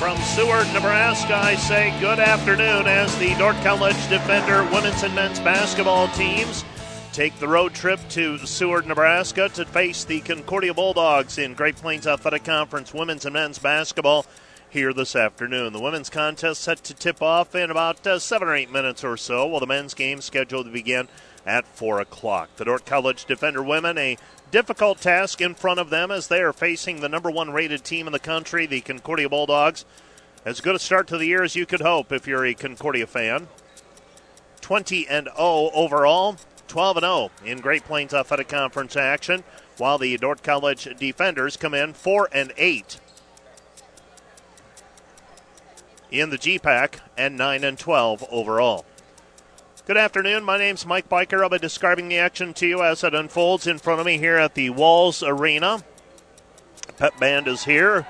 From Seward, Nebraska, I say good afternoon as the Dordt College Defender women's and men's basketball teams take the road trip to Seward, Nebraska to face the Concordia Bulldogs in Great Plains Athletic Conference women's and men's basketball here this afternoon. The women's contest set to tip off in about uh, seven or eight minutes or so, while the men's game scheduled to begin at 4 o'clock. The Dordt College Defender women, a difficult task in front of them as they are facing the number one rated team in the country, the Concordia Bulldogs. As good a start to the year as you could hope if you're a Concordia fan. 20 and 0 overall, 12 and 0 in Great Plains Athletic Conference action, while the Dordt College Defenders come in 4 and 8 in the GPAC and 9 and 12 overall. Good afternoon. My name's Mike Biker. I'll be describing the action to you as it unfolds in front of me here at the Walz Arena. Pep Band is here,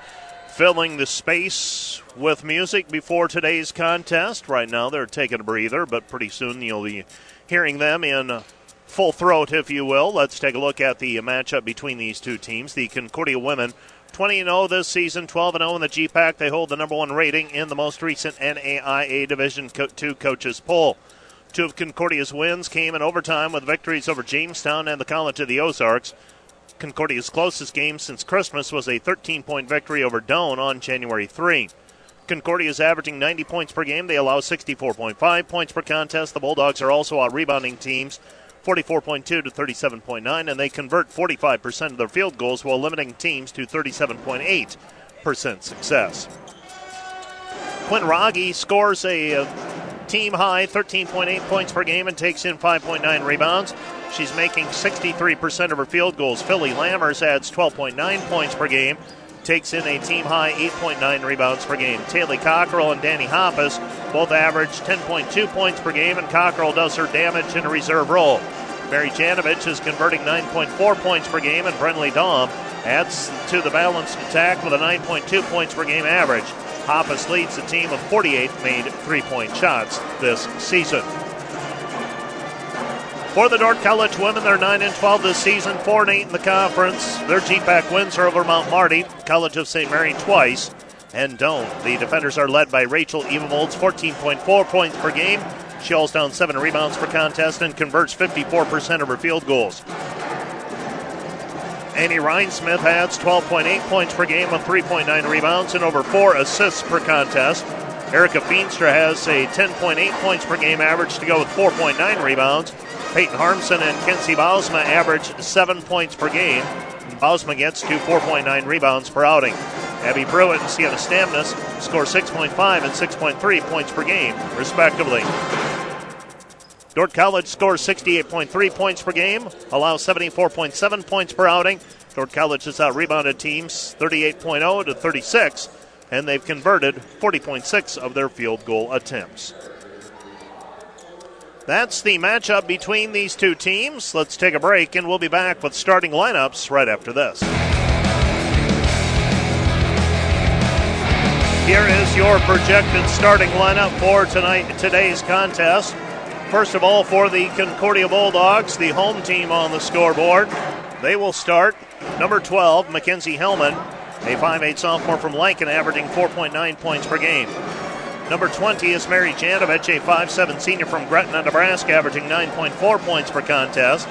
filling the space with music before today's contest. Right now, they're taking a breather, but pretty soon you'll be hearing them in full throat, if you will. Let's take a look at the matchup between these two teams. The Concordia women 20 0 this season, 12 0 in the GPAC. They hold the number one rating in the most recent NAIA Division 2 coaches poll. Two of Concordia's wins came in overtime with victories over Jamestown and the College of the Ozarks. Concordia's closest game since Christmas was a 13 point victory over Doane on January 3. Concordia is averaging 90 points per game. They allow 64.5 points per contest. The Bulldogs are also out rebounding teams 44.2 to 37.9, and they convert 45% of their field goals while limiting teams to 37.8% success. Quinn Rogge scores a uh, team high 13.8 points per game and takes in 5.9 rebounds. She's making 63% of her field goals. Philly Lammers adds 12.9 points per game, takes in a team high 8.9 rebounds per game. Taylor Cockrell and Danny Hoppus both average 10.2 points per game, and Cockrell does her damage in a reserve role. Mary Janovich is converting 9.4 points per game, and Brenly Dahm adds to the balanced attack with a 9.2 points per game average. Hoppus leads a team of 48 made three point shots this season. For the Dordt College women, they're 9 and 12 this season, 4 and 8 in the conference. Their GPAC wins are over Mount Marty, College of St. Mary twice, and Doane. The defenders are led by Rachel Evavold, 14.4 points per game. She holds down seven rebounds per contest and converts 54% of her field goals. Annie Rhinesmith adds 12.8 points per game with 3.9 rebounds and over four assists per contest. Erica Feenstra has a 10.8 points per game average to go with 4.9 rebounds. Peyton Harmson and Kenzie Bausma average 7 points per game. Bausma gets to 4.9 rebounds per outing. Abby Pruitt and Sienna Stamnus score 6.5 and 6.3 points per game, respectively. Dordt College scores 68.3 points per game, allows 74.7 points per outing. Dordt College has out rebounded teams 38.0 to 36, and they've converted 40.6 of their field goal attempts. That's the matchup between these two teams. Let's take a break, and we'll be back with starting lineups right after this. Here is your projected starting lineup for tonight today's contest. First of all, for the Concordia Bulldogs, the home team on the scoreboard, they will start number 12, Mackenzie Hellman, a 5'8 sophomore from Lincoln, averaging 4.9 points per game. Number 20 is Mary Janovich, a 5'7 senior from Gretna, Nebraska, averaging 9.4 points per contest.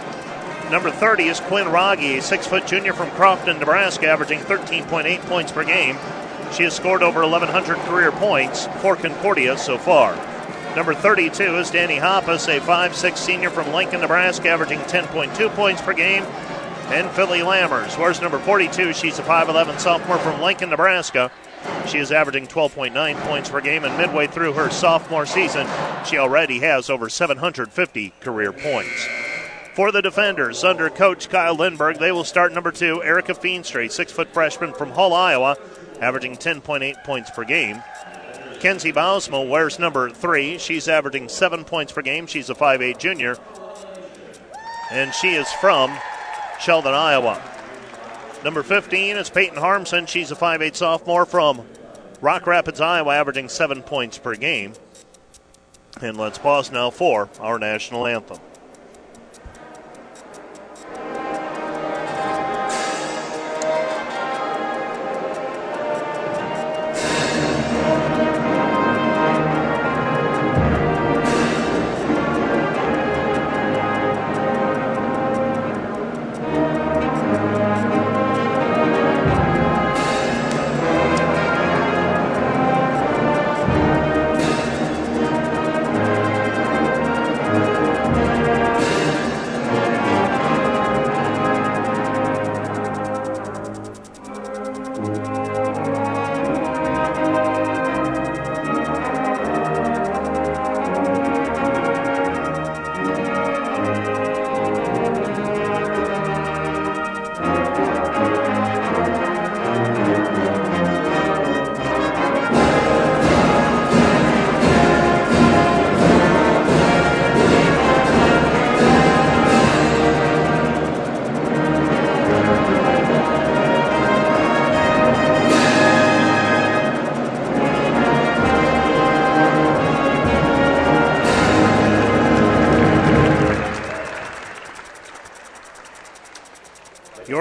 Number 30 is Quinn Rogge, a 6 foot junior from Crofton, Nebraska, averaging 13.8 points per game. She has scored over 1,100 career points for Concordia so far. Number 32 is Danny Hoppus, a 5'6 senior from Lincoln, Nebraska, averaging 10.2 points per game. And Philly Lammers, where's number 42? She's a 5'11 sophomore from Lincoln, Nebraska. She is averaging 12.9 points per game, and midway through her sophomore season, she already has over 750 career points. For the defenders, under coach Kyle Lindberg, they will start number two, Erica Feenstra, six foot freshman from Hull, Iowa, averaging 10.8 points per game. Kenzie Bausma wears number three. She's averaging seven points per game. She's a 5'8 junior. And she is from Sheldon, Iowa. Number 15 is Peyton Harmson. She's a 5'8 sophomore from Rock Rapids, Iowa, averaging seven points per game. And let's pause now for our national anthem.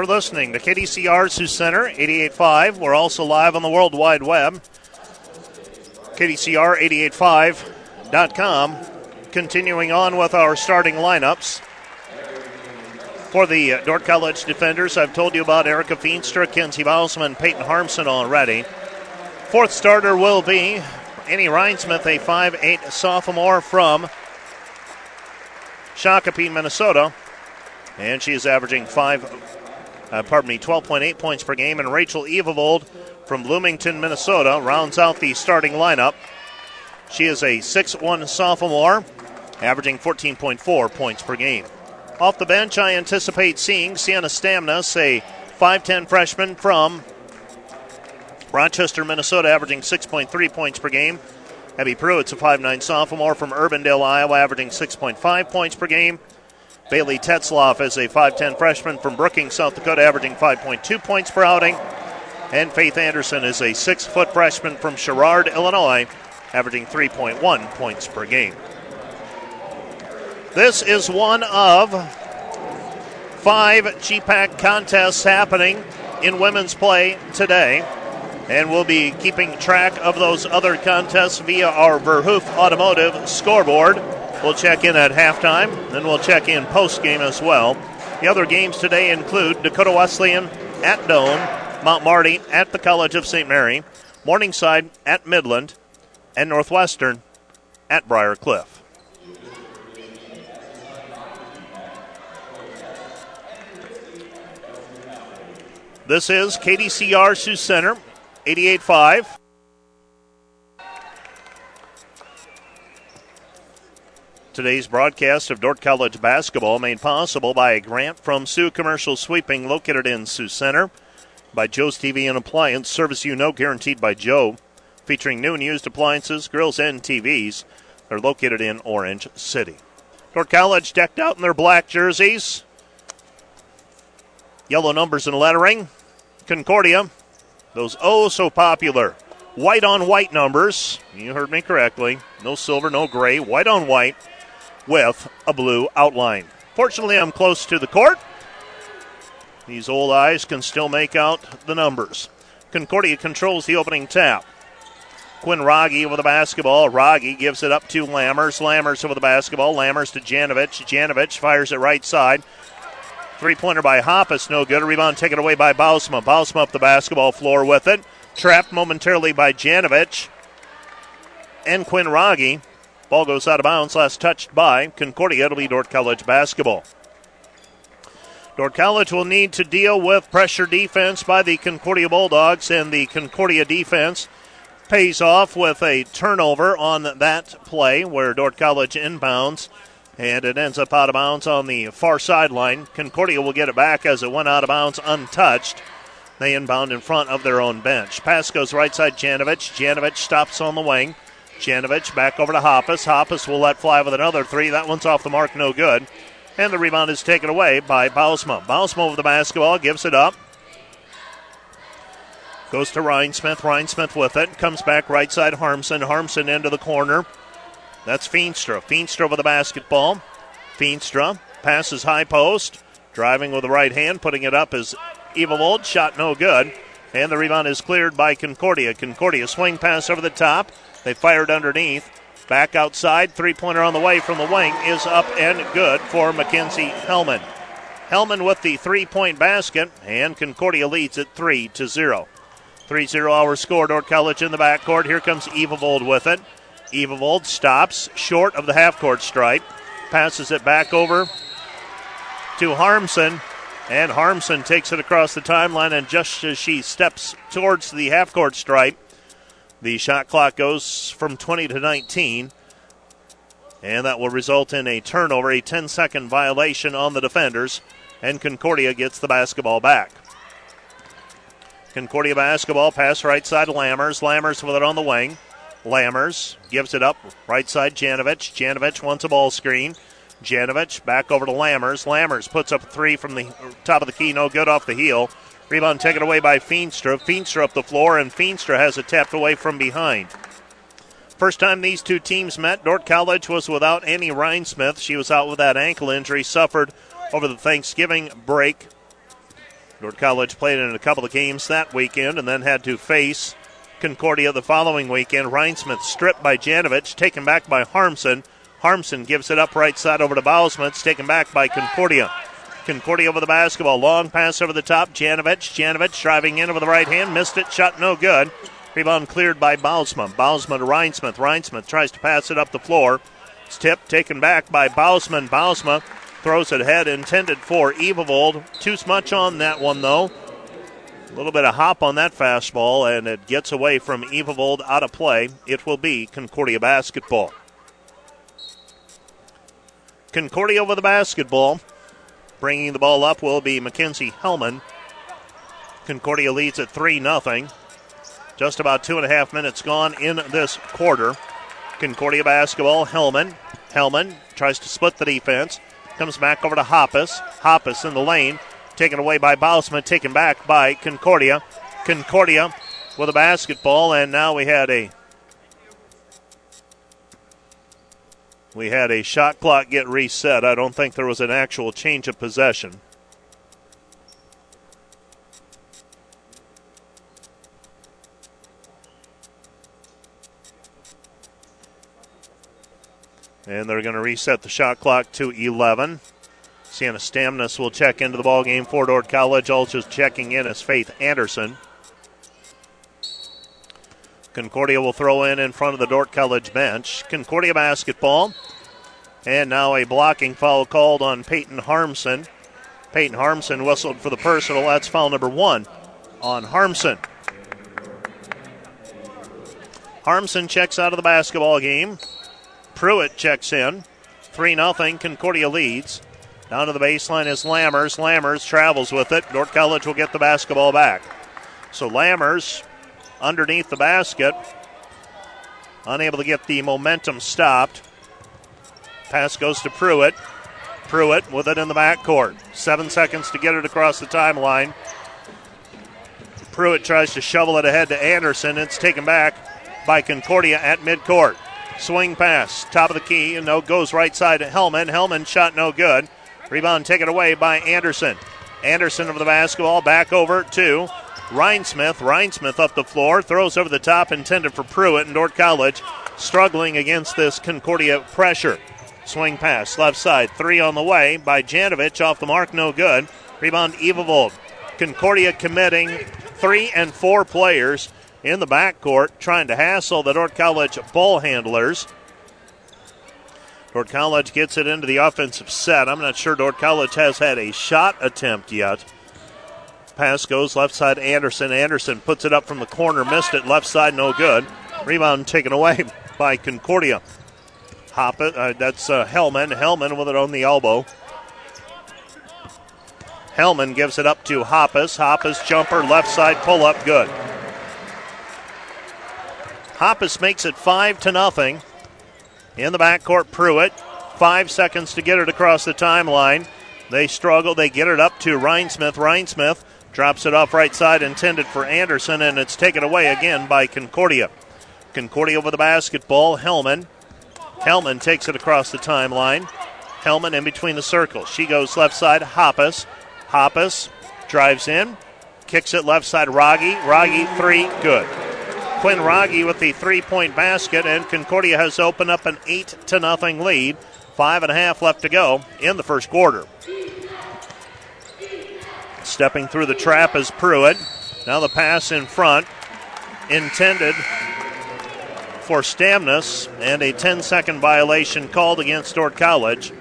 Listening to KDCR Sioux Center 88.5. We're also live on the World Wide Web. KDCR885.com. Continuing on with our starting lineups. For the uh, Dordt College defenders, I've told you about Erica Feenstra, Kenzie Bausma, Peyton Harmson already. Fourth starter will be Annie Rhinesmith, a 5'8 sophomore from Shakopee, Minnesota. And she is averaging five, uh, pardon me, 12.8 points per game. And Rachel Evavold from Bloomington, Minnesota, rounds out the starting lineup. She is a 6'1 sophomore, averaging 14.4 points per game. Off the bench, I anticipate seeing Sienna Stamnus, a 5'10 freshman from Rochester, Minnesota, averaging 6.3 points per game. Abby Pruitt's a 5'9 sophomore from Urbandale, Iowa, averaging 6.5 points per game. Bailey Tetzloff is a 5'10 freshman from Brookings, South Dakota, averaging 5.2 points per outing. And Faith Anderson is a 6 foot freshman from Sherrard, Illinois, averaging 3.1 points per game. This is one of five GPAC contests happening in women's play today. And we'll be keeping track of those other contests via our Verhoof Automotive scoreboard. We'll check in at halftime, then we'll check in post game as well. The other games today include Dakota Wesleyan at Doane, Mount Marty at the College of St. Mary, Morningside at Midland, and Northwestern at Briar Cliff. This is KDCR Sioux Center, 88.5. Today's broadcast of Dordt College basketball made possible by a grant from Sioux Commercial Sweeping located in Sioux Center, by Joe's TV and Appliance, service you know guaranteed by Joe, featuring new and used appliances, grills, and TVs. They're located in Orange City. Dordt College decked out in their black jerseys, yellow numbers and lettering. Concordia, those oh so popular white on white numbers. You heard me correctly. No silver, no gray, white on white with a blue outline. Fortunately, I'm close to the court. These old eyes can still make out the numbers. Concordia controls the opening tap. Quinn Rogge with the basketball. Rogge gives it up to Lammers. Lammers over the basketball. Lammers to Janovich. Janovich fires it right side. Three pointer by Hoppus, no good. Rebound taken away by Bausma. Bausma up the basketball floor with it. Trapped momentarily by Janovich and Quinn Rogge. Ball goes out of bounds, last touched by Concordia. It'll be Dordt College basketball. Dordt College will need to deal with pressure defense by the Concordia Bulldogs, and the Concordia defense pays off with a turnover on that play where Dordt College inbounds and it ends up out of bounds on the far sideline. Concordia will get it back as it went out of bounds untouched. They inbound in front of their own bench. Pass goes right side Janovich. Janovich stops on the wing. Janovich back over to Hoppus. Hoppus will let fly with another three. That one's off the mark, no good. And the rebound is taken away by Bausma. Bausma over the basketball, gives it up. Goes to Rhinesmith. Ryan Smith with it. Comes back right side Harmson. Harmson into the corner. That's Feenstra. Feenstra with the basketball. Feenstra passes high post. Driving with the right hand, putting it up is Evavold. Shot no good. And the rebound is cleared by Concordia. Concordia swing pass over the top. They fired underneath. Back outside. Three pointer on the way from the wing is up and good for Mackenzie Hellman. Hellman with the three point basket, and Concordia leads at 3 to 0. 3 0 our score. Dordt College in the backcourt. Here comes Evavold with it. Evavold stops short of the half court stripe, passes it back over to Harmson, and Harmson takes it across the timeline. And just as she steps towards the half court stripe, the shot clock goes from 20 to 19. And that will result in a turnover, a 10 second violation on the defenders. And Concordia gets the basketball back. Concordia basketball pass right side Lammers. Lammers with it on the wing. Lammers gives it up right side Janovich. Janovich wants a ball screen. Janovich back over to Lammers. Lammers puts up a three from the top of the key, no good off the heel. Rebound taken away by Feenstra. Feenstra up the floor, and Feenstra has it tapped away from behind. First time these two teams met, Dordt College was without Annie Rhinesmith. She was out with that ankle injury suffered over the Thanksgiving break Dordt College played in a couple of games that weekend and then had to face Concordia the following weekend. Rhinesmith stripped by Janovich, taken back by Harmson. Harmson gives it up right side over to Bausma. taken back by Concordia. Concordia over the basketball. Long pass over the top. Janovich. Janovich driving in over the right hand. Missed it. Shot no good. Rebound cleared by Bausma. Bausma to Rhinesmith. Rhinesmith tries to pass it up the floor. It's tipped, taken back by Bausma. Bausma throws it ahead, intended for Evavold. Too much on that one, though. A little bit of hop on that fastball, and it gets away from Evavold out of play. It will be Concordia basketball. Concordia over the basketball. Bringing the ball up will be Mackenzie Hellman. Concordia leads at 3 0. Just about two and a half minutes gone in this quarter. Concordia basketball, Hellman. Hellman tries to split the defense. Comes back over to Hoppus. Hoppus in the lane. Taken away by Bausma. Taken back by Concordia. Concordia with a basketball. And now we had a we had a shot clock get reset. I don't think there was an actual change of possession. And they're going to reset the shot clock to 11. Sienna Stamnus will check into the ball game for Dordt College. Also checking in is Faith Anderson. Concordia will throw in in front of the Dordt College bench. Concordia basketball. And now a blocking foul called on Peyton Harmson. Peyton Harmson whistled for the personal. That's foul number one on Harmson. Harmson checks out of the basketball game. Pruitt checks in. 3 0. Concordia leads. Down to the baseline is Lammers. Lammers travels with it. Dordt College will get the basketball back. So Lammers underneath the basket, unable to get the momentum stopped. Pass goes to Pruitt. Pruitt with it in the backcourt. Seven seconds to get it across the timeline. Pruitt tries to shovel it ahead to Anderson. It's taken back by Concordia at midcourt. Swing pass, top of the key, and no goes right side to Hellman. Hellman shot no good. Rebound taken away by Anderson. Anderson of the basketball back over to Rhinesmith. Rhinesmith up the floor, throws over the top, intended for Pruitt and Dordt College, struggling against this Concordia pressure. Swing pass, left side, three on the way by Janovich, off the mark, no good. Rebound Evavold. Concordia committing three and four players in the backcourt trying to hassle the Dordt College ball handlers. Dordt College gets it into the offensive set. I'm not sure Dordt College has had a shot attempt yet. Pass goes left side Anderson. Anderson puts it up from the corner, missed it. Left side, no good. Rebound taken away by Concordia. Hop it. Uh, that's uh, Hellman. Hellman with it on the elbow. Hellman gives it up to Hoppus. Hoppus jumper left side pull up good. Hoppus makes it five to nothing. In the backcourt, Pruitt. Five seconds to get it across the timeline. They struggle. They get it up to Rhinesmith. Rhinesmith drops it off right side, intended for Anderson, and it's taken away again by Concordia. Concordia over the basketball. Hellman. Hellman takes it across the timeline. Hellman in between the circles. She goes left side. Hoppus. Hoppus drives in. Kicks it left side. Rogge. Rogge, three. Good. Quinn Rogge with the three point basket, and Concordia has opened up an 8 to nothing lead. Five and a half left to go in the first quarter. Stepping through the trap is Pruitt. Now the pass in front, intended for Stamnus, and a 10 second violation called against Dordt College.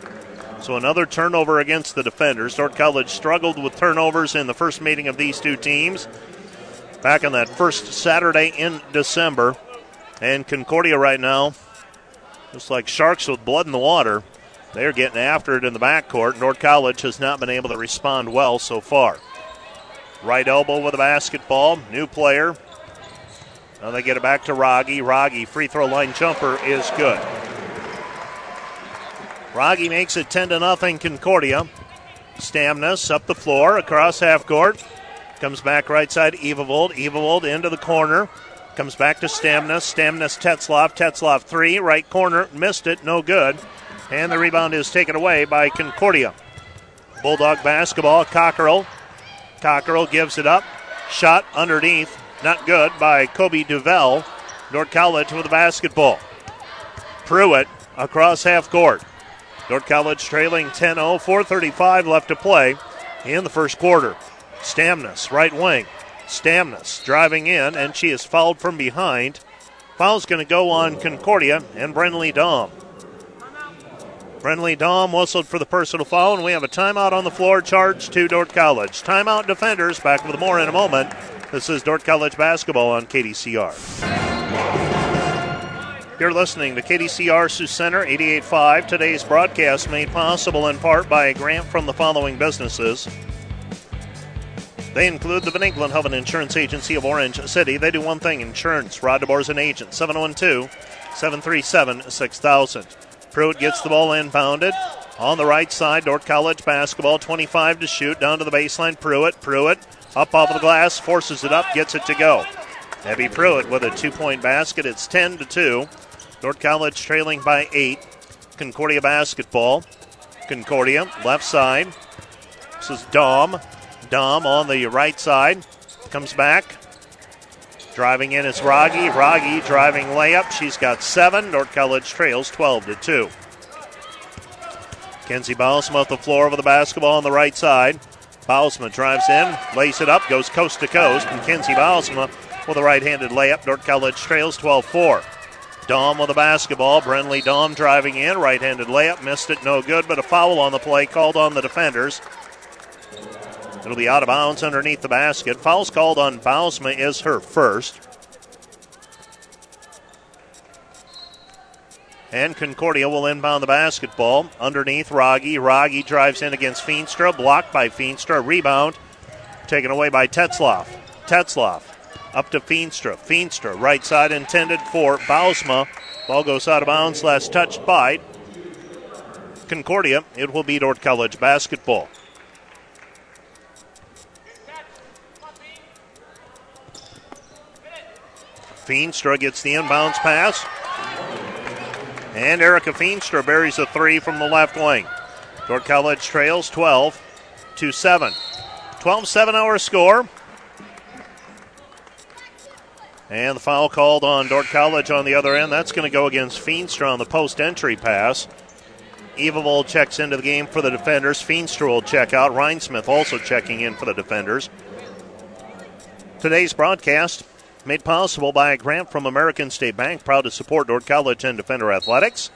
So another turnover against the defenders. Dordt College struggled with turnovers in the first meeting of these two teams back on that first Saturday in December. And Concordia right now, just like sharks with blood in the water, they're getting after it in the backcourt. Dordt College has not been able to respond well so far. Right elbow with a basketball, new player. Now they get it back to Rogge. Rogge, free throw line jumper is good. Rogge makes it 10 to nothing Concordia. Stamnus up the floor across half court. Comes back right side, Evavold. Evavold into the corner. Comes back to Stamnus. Stamnus, Tetzloff. Tetzloff three. Right corner. Missed it. No good. And the rebound is taken away by Concordia. Bulldog basketball. Cockrell Cockrell gives it up. Shot underneath. Not good by Kobe Duvel. Dordt College with the basketball. Pruitt across half court. Dordt College trailing 10 0, 4.35 left to play in the first quarter. Stamnus, right wing. Stamnus driving in, and she is fouled from behind. Foul's going to go on Concordia and Brenly Dahm. Brenly Dahm whistled for the personal foul, and we have a timeout on the floor charged to Dordt College. Timeout defenders, back with more in a moment. This is Dordt College basketball on KDCR. You're listening to KDCR Sioux Center 88.5. Today's broadcast made possible in part by a grant from the following businesses. They include the Van hoven Insurance Agency of Orange City. They do one thing insurance. Rod DeBoer's an agent. 712 737 6000. Pruitt gets the ball inbounded. On the right side, Dordt College basketball, 25 to shoot, down to the baseline. Pruitt, Pruitt, up off the glass, forces it up, gets it to go. Abby Pruitt with a two point basket. It's 10 to 2. Dordt College trailing by 8. Concordia basketball. Concordia, left side. This is Dahm. Dahm on the right side. Comes back. Driving in is Rogge. Rogge driving layup. She's got seven. Dordt College trails 12 to 2. Kenzie Bausma off the floor over the basketball on the right side. Bausma drives in, lays it up, goes coast to coast. And Kenzie Bausma with a right handed layup. Dordt College trails 12 4. Dahm with the basketball. Brenly Dahm driving in, right handed layup, missed it, no good, but a foul on the play called on the defenders. It'll be out of bounds underneath the basket. Fouls called on Bausma is her first. And Concordia will inbound the basketball underneath Rogge. Rogge drives in against Feenstra, blocked by Feenstra. Rebound taken away by Tetzloff. Tetzloff up to Feenstra. Feenstra, right side intended for Bausma. Ball goes out of bounds, last touched by Concordia. It will be Dordt College basketball. Feenstra gets the inbounds pass. And Erica Feenstra buries a three from the left wing. Dordt College trails 12 to 7. 12 7 hour score. And the foul called on Dordt College on the other end. That's going to go against Feenstra on the post entry pass. Evavold checks into the game for the defenders. Feenstra will check out. Rhinesmith also checking in for the defenders. Today's broadcast Made possible by a grant from American State Bank, proud to support Dordt College and Defender Athletics.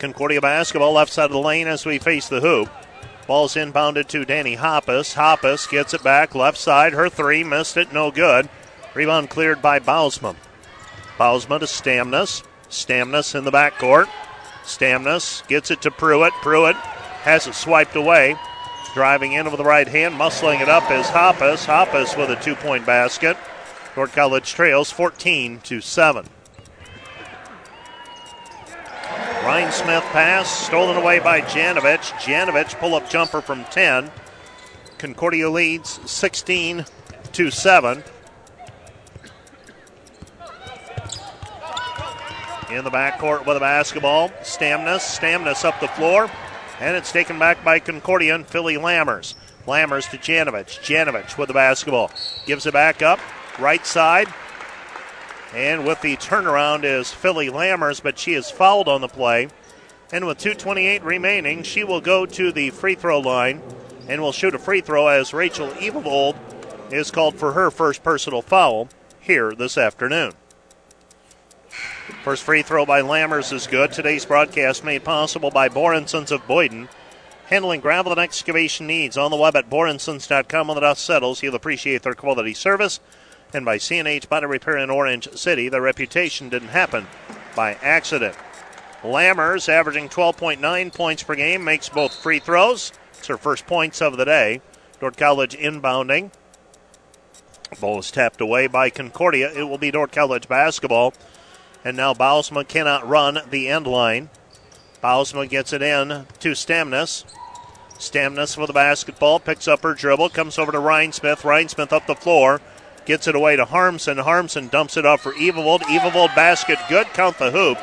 Concordia basketball left side of the lane as we face the hoop. Ball's inbounded to Danny Hoppus. Hoppus gets it back left side. Her three missed it, no good. Rebound cleared by Bausma. Bausma to Stamnus. Stamnus in the backcourt. Stamnus gets it to Pruitt. Pruitt has it swiped away. Driving in with the right hand, muscling it up is Hoppus. Hoppus with a two point basket. Dordt College trails 14 to 7. Rhinesmith pass, stolen away by Janovich. Janovich pull up jumper from 10. Concordia leads 16 to 7. In the backcourt with a basketball. Stamnus. Stamnus up the floor. And it's taken back by Concordia and Philly Lammers. Lammers to Janovich. Janovich with the basketball. Gives it back up. Right side. And with the turnaround is Philly Lammers, but she is fouled on the play. And with 2.28 remaining, she will go to the free throw line and will shoot a free throw as Rachel Evavold is called for her first personal foul here this afternoon. First free throw by Lammers is good. Today's broadcast made possible by Borensons of Boyden. Handling gravel and excavation needs on the web at Borensons.com. When the dust settles, you'll appreciate their quality service. And by CNH Body Repair in Orange City, their reputation didn't happen by accident. Lammers, averaging 12.9 points per game, makes both free throws. It's her first points of the day. Dordt College inbounding. Ball is tapped away by Concordia. It will be Dordt College basketball. And now Bausma cannot run the end line. Bausma gets it in to Stamnus. Stamnus with the basketball, picks up her dribble, comes over to Rhinesmith. Ryan Smith up the floor, gets it away to Harmson. Harmson dumps it off for Evavold. Evavold basket good, count the hoop.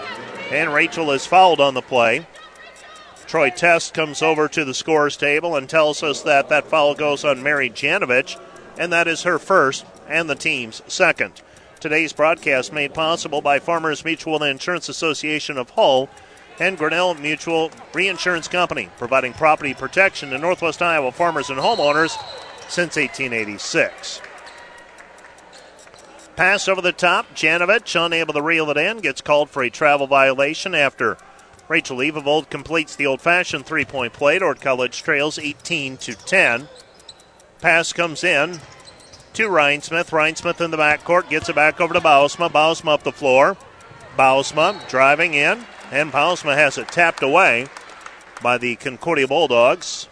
And Rachel is fouled on the play. Troy Test comes over to the scores table and tells us that that foul goes on Mary Janovich, and that is her first and the team's second. Today's broadcast made possible by Farmers Mutual Insurance Association of Hull and Grinnell Mutual Reinsurance Company, providing property protection to Northwest Iowa farmers and homeowners since 1886. Pass over the top. Janovich, unable to reel it in, gets called for a travel violation after Rachel Evavold completes the old-fashioned three-point play. Dordt College trails 18 to 10. Pass comes in to Rhinesmith. Ryan Smith in the backcourt gets it back over to Bausma. Bausma up the floor. Bausma driving in, and Bausma has it tapped away by the Concordia Bulldogs.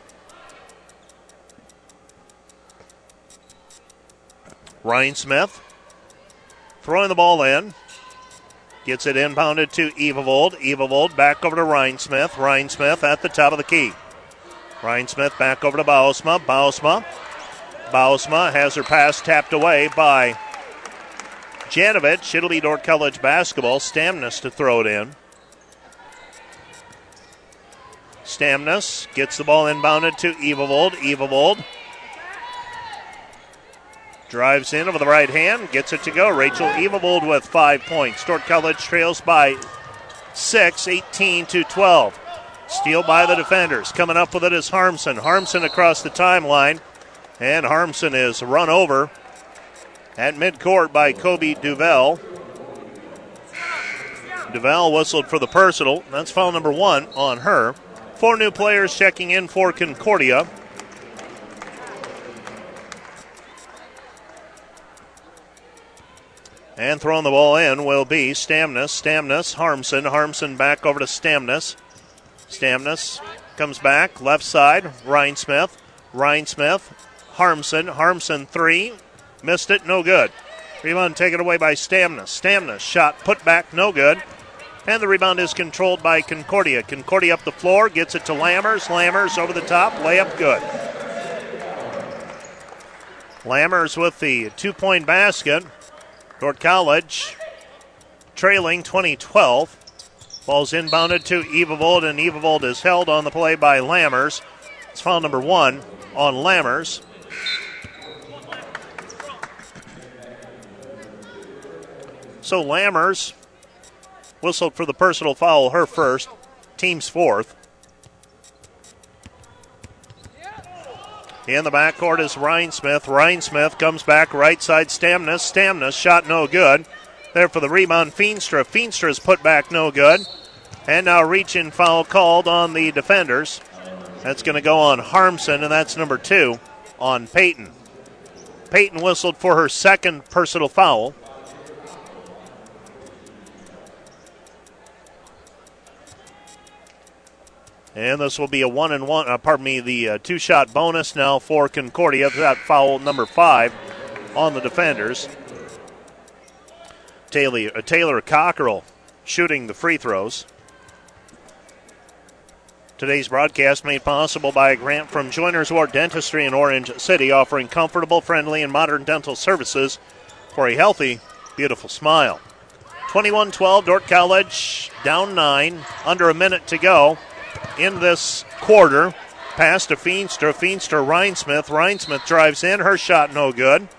Rhinesmith throwing the ball in. Gets it inbounded to Evavold. Evavold back over to Rhinesmith. Ryan Smith at the top of the key. Rhinesmith back over to Bausma. Bausma. Bausma has her pass tapped away by Janovich. It'll be Dordt College basketball. Stamnus to throw it in. Stamnus gets the ball inbounded to Evavold. Evavold Drives in over the right hand, gets it to go. Rachel Evavold with five points. Dordt College trails by six, 18 to 12. Steal by the defenders. Coming up with it is Harmson. Harmson across the timeline. And Harmson is run over at midcourt by Kobe Duval. Duval whistled for the personal. That's foul number one on her. Four new players checking in for Concordia. And throwing the ball in will be Stamnus. Stamnus, Harmson. Harmson back over to Stamnus. Stamnus comes back, left side. Rhinesmith. Ryan Smith. Harmson. Harmson three. Missed it, no good. Rebound taken away by Stamnus. Stamnus shot put back, no good. And the rebound is controlled by Concordia. Concordia up the floor, gets it to Lammers. Lammers over the top, layup good. Lammers with the two point basket. Dordt College trailing 2012. Ball's inbounded to Evavold, and Evavold is held on the play by Lammers. It's foul number one on Lammers. So Lammers whistled for the personal foul, her first, team's fourth. In the backcourt is Rhinesmith. Ryan Smith comes back right side. Stamnus. Stamnus shot no good. There for the rebound, Feenstra. Feenstra is put back no good. And now reaching foul called on the defenders. That's going to go on Harmson, and that's number two on Peyton. Peyton whistled for her second personal foul. And this will be a one and one, uh, pardon me, the uh, two shot bonus now for Concordia. That foul number five on the defenders. Taylor, uh, Taylor Cockrell shooting the free throws. Today's broadcast made possible by a grant from Joiners Ward Dentistry in Orange City, offering comfortable, friendly, and modern dental services for a healthy, beautiful smile. 21 12, Dordt College down nine, under a minute to go in this quarter. Pass to Feenstra. Feenstra, Rhinesmith. Rhinesmith drives in. Her shot no good.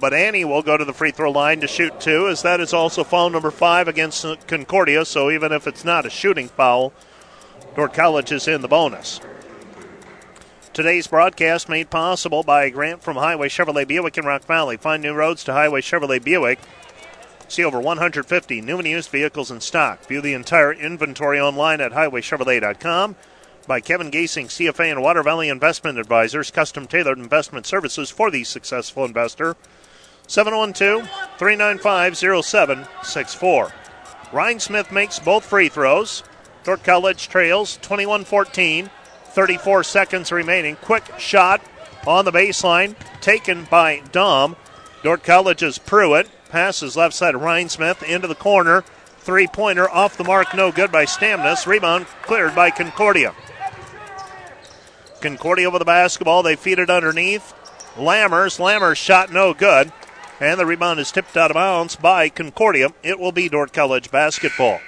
But Annie will go to the free throw line to shoot two, as that is also foul number five against Concordia. So even if it's not a shooting foul, Dordt College is in the bonus. Today's broadcast made possible by a grant from Highway Chevrolet Buick in Rock Valley. Find new roads to Highway Chevrolet Buick See over 150 new and used vehicles in stock. View the entire inventory online at highwaychevrolet.com. By Kevin Gasing, CFA and Water Valley Investment Advisors, custom tailored investment services for the successful investor. 712 395 0764. Rhinesmith makes both free throws. Dordt College trails 21 14, 34 seconds remaining. Quick shot on the baseline, taken by Dahm. Dordt College's Pruitt Passes left side of Rhinesmith into the corner. Three pointer off the mark, no good by Stamnus. Rebound cleared by Concordia. Concordia with the basketball. They feed it underneath. Lammers. Lammers shot no good. And the rebound is tipped out of bounds by Concordia. It will be Dordt College basketball.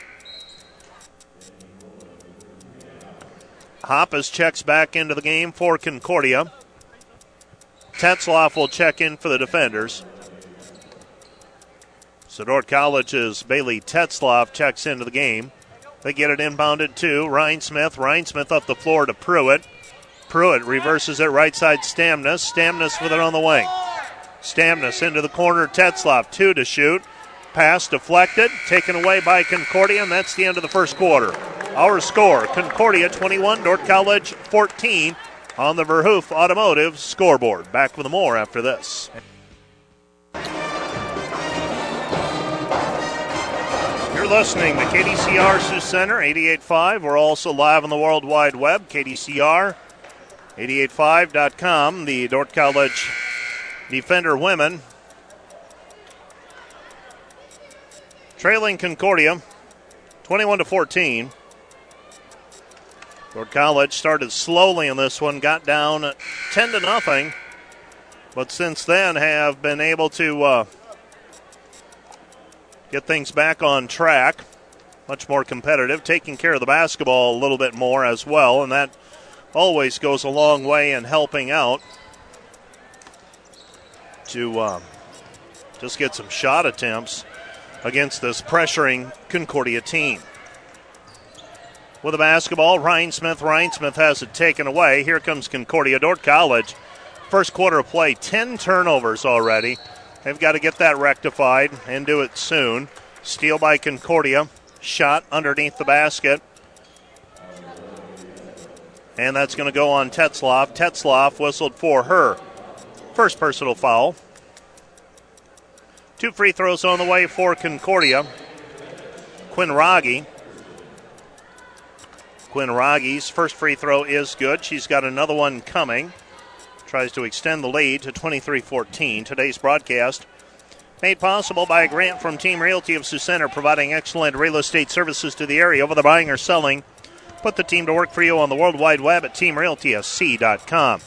Hoppus checks back into the game for Concordia. Tetzloff will check in for the defenders. So Dordt College's Bailey Tetzloff checks into the game. They get it inbounded to Rhinesmith. Ryan Smith up the floor to Pruitt. Pruitt reverses it right side Stamnus. Stamnus with it on the wing. Stamnus into the corner. Tetzloff two to shoot. Pass deflected, taken away by Concordia, and that's the end of the first quarter. Our score Concordia 21, Dordt College 14 on the Verhoof Automotive scoreboard. Back with more after this. You're listening to KDCR Sioux Center 88.5. We're also live on the World Wide Web, KDCR 88.5.com. The Dordt College Defender women trailing Concordia 21 to 14. Dordt College started slowly in this one, got down 10 to nothing, but since then have been able to uh, get things back on track. Much more competitive, taking care of the basketball a little bit more as well, and that always goes a long way in helping out to uh, just get some shot attempts against this pressuring Concordia team. With the basketball, Rhinesmith. Ryan Smith has it taken away. Here comes Concordia Dordt College. First quarter of play, 10 turnovers already. They've got to get that rectified and do it soon. Steal by Concordia. Shot underneath the basket. And that's going to go on Tetzloff. Tetzloff whistled for her first personal foul. Two free throws on the way for Concordia. Quinn Rogge. Quinn Rogge's first free throw is good. She's got another one coming. Tries to extend the lead to 23 14. Today's broadcast made possible by a grant from Team Realty of Sioux Center, providing excellent real estate services to the area, whether buying or selling. Put the team to work for you on the World Wide Web at teamrealtysc.com.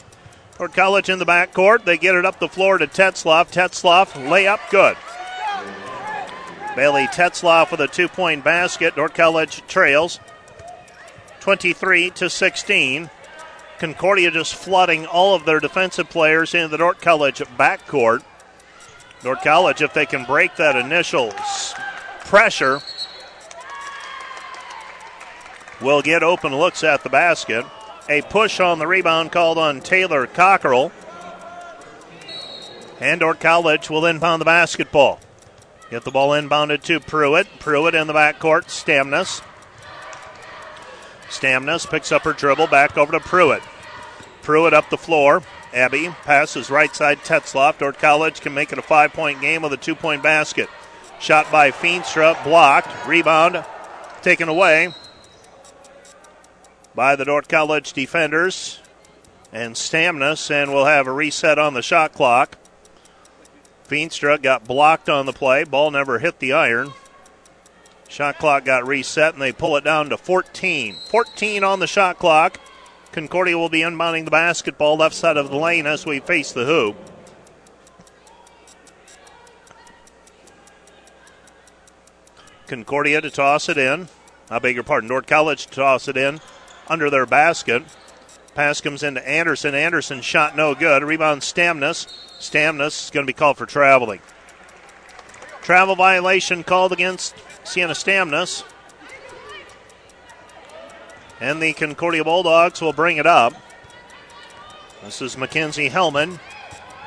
Dordt College in the backcourt. They get it up the floor to Tetzloff. Tetzloff, layup, good. Bailey Tetzloff with a two point basket. Dordt College trails 23 to 16. Concordia just flooding all of their defensive players into the Dordt College backcourt. Dordt College, if they can break that initial pressure, will get open looks at the basket. A push on the rebound called on Taylor Cockrell. And Dordt College will inbound the basketball. Get the ball inbounded to Pruitt. Pruitt in the backcourt. Stamnus. Stamnus picks up her dribble back over to Pruitt. Pruitt up the floor. Abby passes right side Tetzloff. Dordt College can make it a five point game with a two point basket. Shot by Feenstra, blocked. Rebound taken away by the Dordt College defenders and Stamnus, and we'll have a reset on the shot clock. Feenstra got blocked on the play. Ball never hit the iron. Shot clock got reset, and they pull it down to 14. 14 on the shot clock. Concordia will be inbounding the basketball left side of the lane as we face the hoop. Concordia to toss it in. I beg your pardon. Dordt College to toss it in under their basket. Pass comes into Anderson. Anderson shot no good. Rebound Stamnus. Stamnus is going to be called for traveling. Travel violation called against Sienna Stamnus. And the Concordia Bulldogs will bring it up. This is Mackenzie Hellman.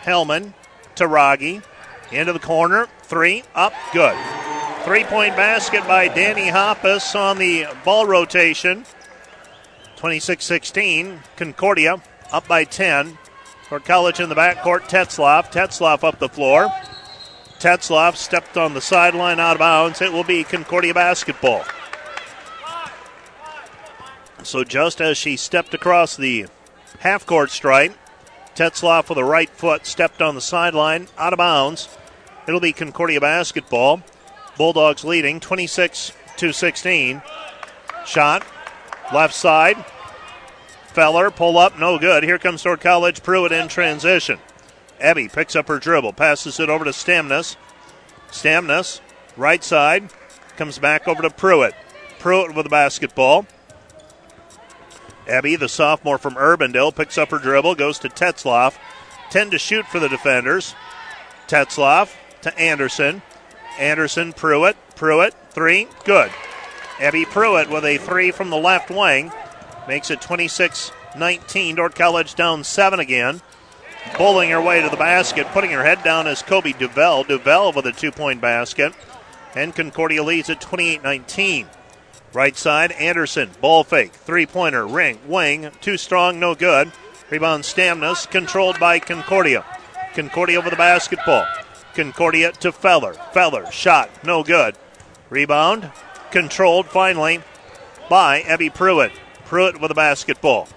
Hellman to Rogge. Into the corner. Three. Up. Good. Three point basket by Danny Hoppus on the ball rotation. 26 16. Concordia up by 10. For College in the backcourt, Tetzloff. Tetzloff up the floor. Tetzloff stepped on the sideline out of bounds. It will be Concordia basketball. So just as she stepped across the half court stripe, Tetzloff with a right foot stepped on the sideline out of bounds. It'll be Concordia basketball. Bulldogs leading 26 to 16. Shot left side Feller, pull up, no good. Here comes Dordt College Pruitt in transition. Abby picks up her dribble, passes it over to Stamnus. Stamnus, right side, comes back over to Pruitt. Pruitt with the basketball. Ebby, the sophomore from Urbandale, picks up her dribble, goes to Tetzloff. 10 to shoot for the defenders. Tetzloff to Anderson. Anderson, Pruitt, Pruitt, three, good. Abby Pruitt with a three from the left wing makes it 26 19. Dordt College down seven again. Bowling her way to the basket, putting her head down is Kobe Duvel. Duvel with a two point basket. And Concordia leads at 28 19. Right side, Anderson, ball fake, three pointer, ring, wing, too strong, no good. Rebound Stamnus, controlled by Concordia. Concordia over the basketball. Concordia to Feller. Feller, shot, no good. Rebound, controlled finally by Ebby Pruitt. Pruitt with a basketball.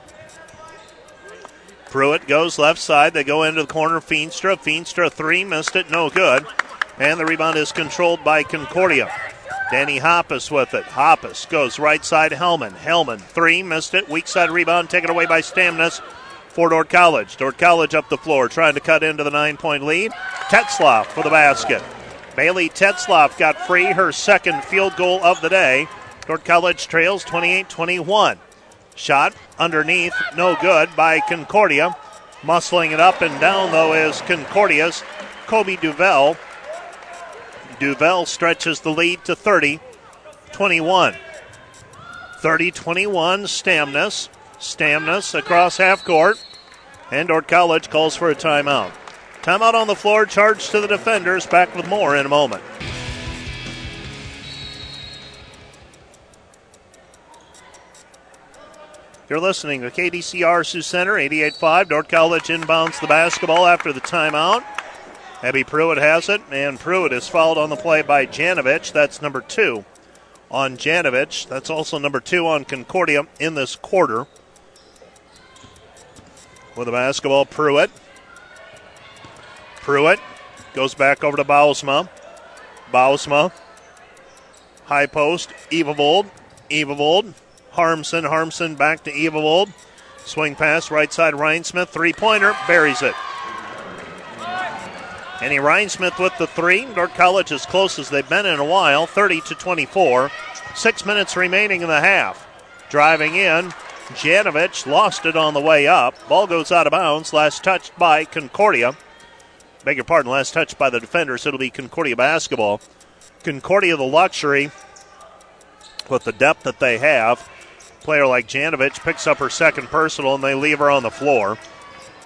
Pruitt goes left side. They go into the corner. Feenstra. Feenstra three. Missed it. No good. And the rebound is controlled by Concordia. Danny Hoppus with it. Hoppus goes right side. Hellman. Hellman three. Missed it. Weak side rebound taken away by Stamnus for Dordt College. Dordt College up the floor trying to cut into the nine point lead. Tetzloff for the basket. Bailey Tetzloff got free her second field goal of the day. Dordt College trails 28 21. Shot underneath, no good by Concordia. Muscling it up and down, though, is Concordia's Kobe Duvel. Duvel stretches the lead to 30 21. 30 21, Stamnus. Stamnus across half court. And Dordt College calls for a timeout. Timeout on the floor, charge to the defenders. Back with more in a moment. You're listening to KDCR Sioux Center, 88.5. Dordt College inbounds the basketball after the timeout. Abby Pruitt has it, and Pruitt is fouled on the play by Janovich. That's number two on Janovich. That's also number two on Concordia in this quarter. With the basketball, Pruitt. Pruitt goes back over to Bausma. Bausma. High post, Evavold. Evavold Harmson. Harmson back to Evavold. Swing pass, right side, Rhinesmith. Three pointer, buries it. Annie Rhinesmith with the three. Dordt College as close as they've been in a while, 30 to 24. Six minutes remaining in the half. Driving in, Janovich lost it on the way up. Ball goes out of bounds. Last touched by Concordia. Beg your pardon, last touched by the defender, so It'll be Concordia basketball. Concordia the luxury with the depth that they have player like Janovich picks up her second personal and they leave her on the floor.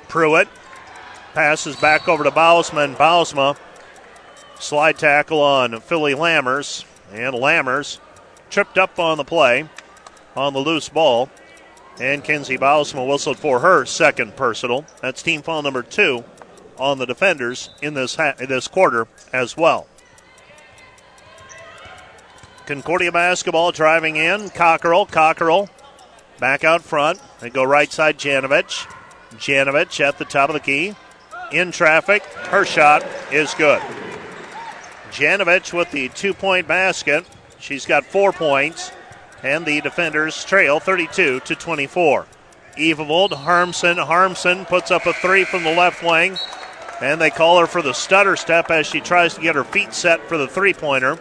Pruitt passes back over to Bausma. And Bausma slide tackle on Philly Lammers. And Lammers tripped up on the play on the loose ball. And Kenzie Bausma whistled for her second personal. That's team foul number two on the defenders in this ha- this quarter as well. Concordia basketball driving in. Cockrell, Cockrell back out front. They go right side, Janovich. Janovich at the top of the key. In traffic. Her shot is good. Janovich with the two point basket. She's got four points. And the defenders trail 32 to 24. Evavold, Harmson. Harmson puts up a three from the left wing. And they call her for the stutter step as she tries to get her feet set for the three pointer.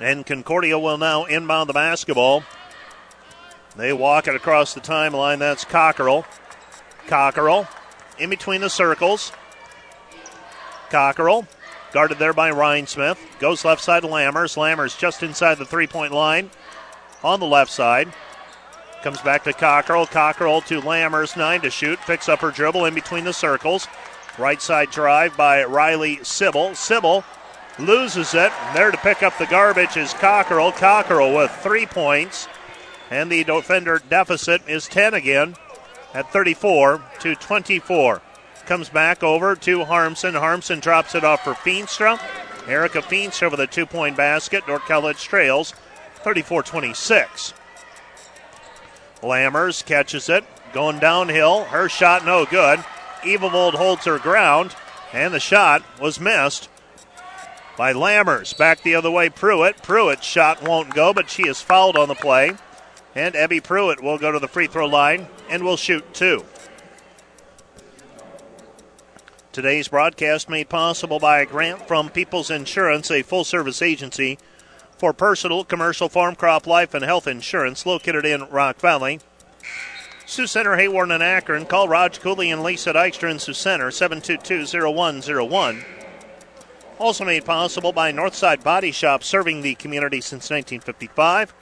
And Concordia will now inbound the basketball. They walk it across the timeline. That's Cockrell. Cockrell in between the circles. Cockrell guarded there by Rhinesmith. Goes left side to Lammers. Lammers just inside the three point line on the left side. Comes back to Cockrell. Cockrell to Lammers. Nine to shoot. Picks up her dribble in between the circles. Right side drive by Riley Sybil. Sybil loses it. There to pick up the garbage is Cockrell. Cockrell with three points. And the defender deficit is 10 again at 34 to 24. Comes back over to Harmson. Harmson drops it off for Feenstra. Erica Feenstra with a two point basket. Dordt College trails 34 26. Lammers catches it. Going downhill. Her shot no good. Evavold holds her ground. And the shot was missed by Lammers. Back the other way, Pruitt. Pruitt's shot won't go, but she is fouled on the play. And Ebby Pruitt will go to the free throw line and will shoot two. Today's broadcast made possible by a grant from People's Insurance, a full service agency for personal, commercial, farm, crop, life, and health insurance located in Rock Valley. Sioux Center, Hayward, and Akron. Call Raj Cooley and Lisa Dykstra in Sioux Center, 722-0101. Also made possible by Northside Body Shop, serving the community since 1955,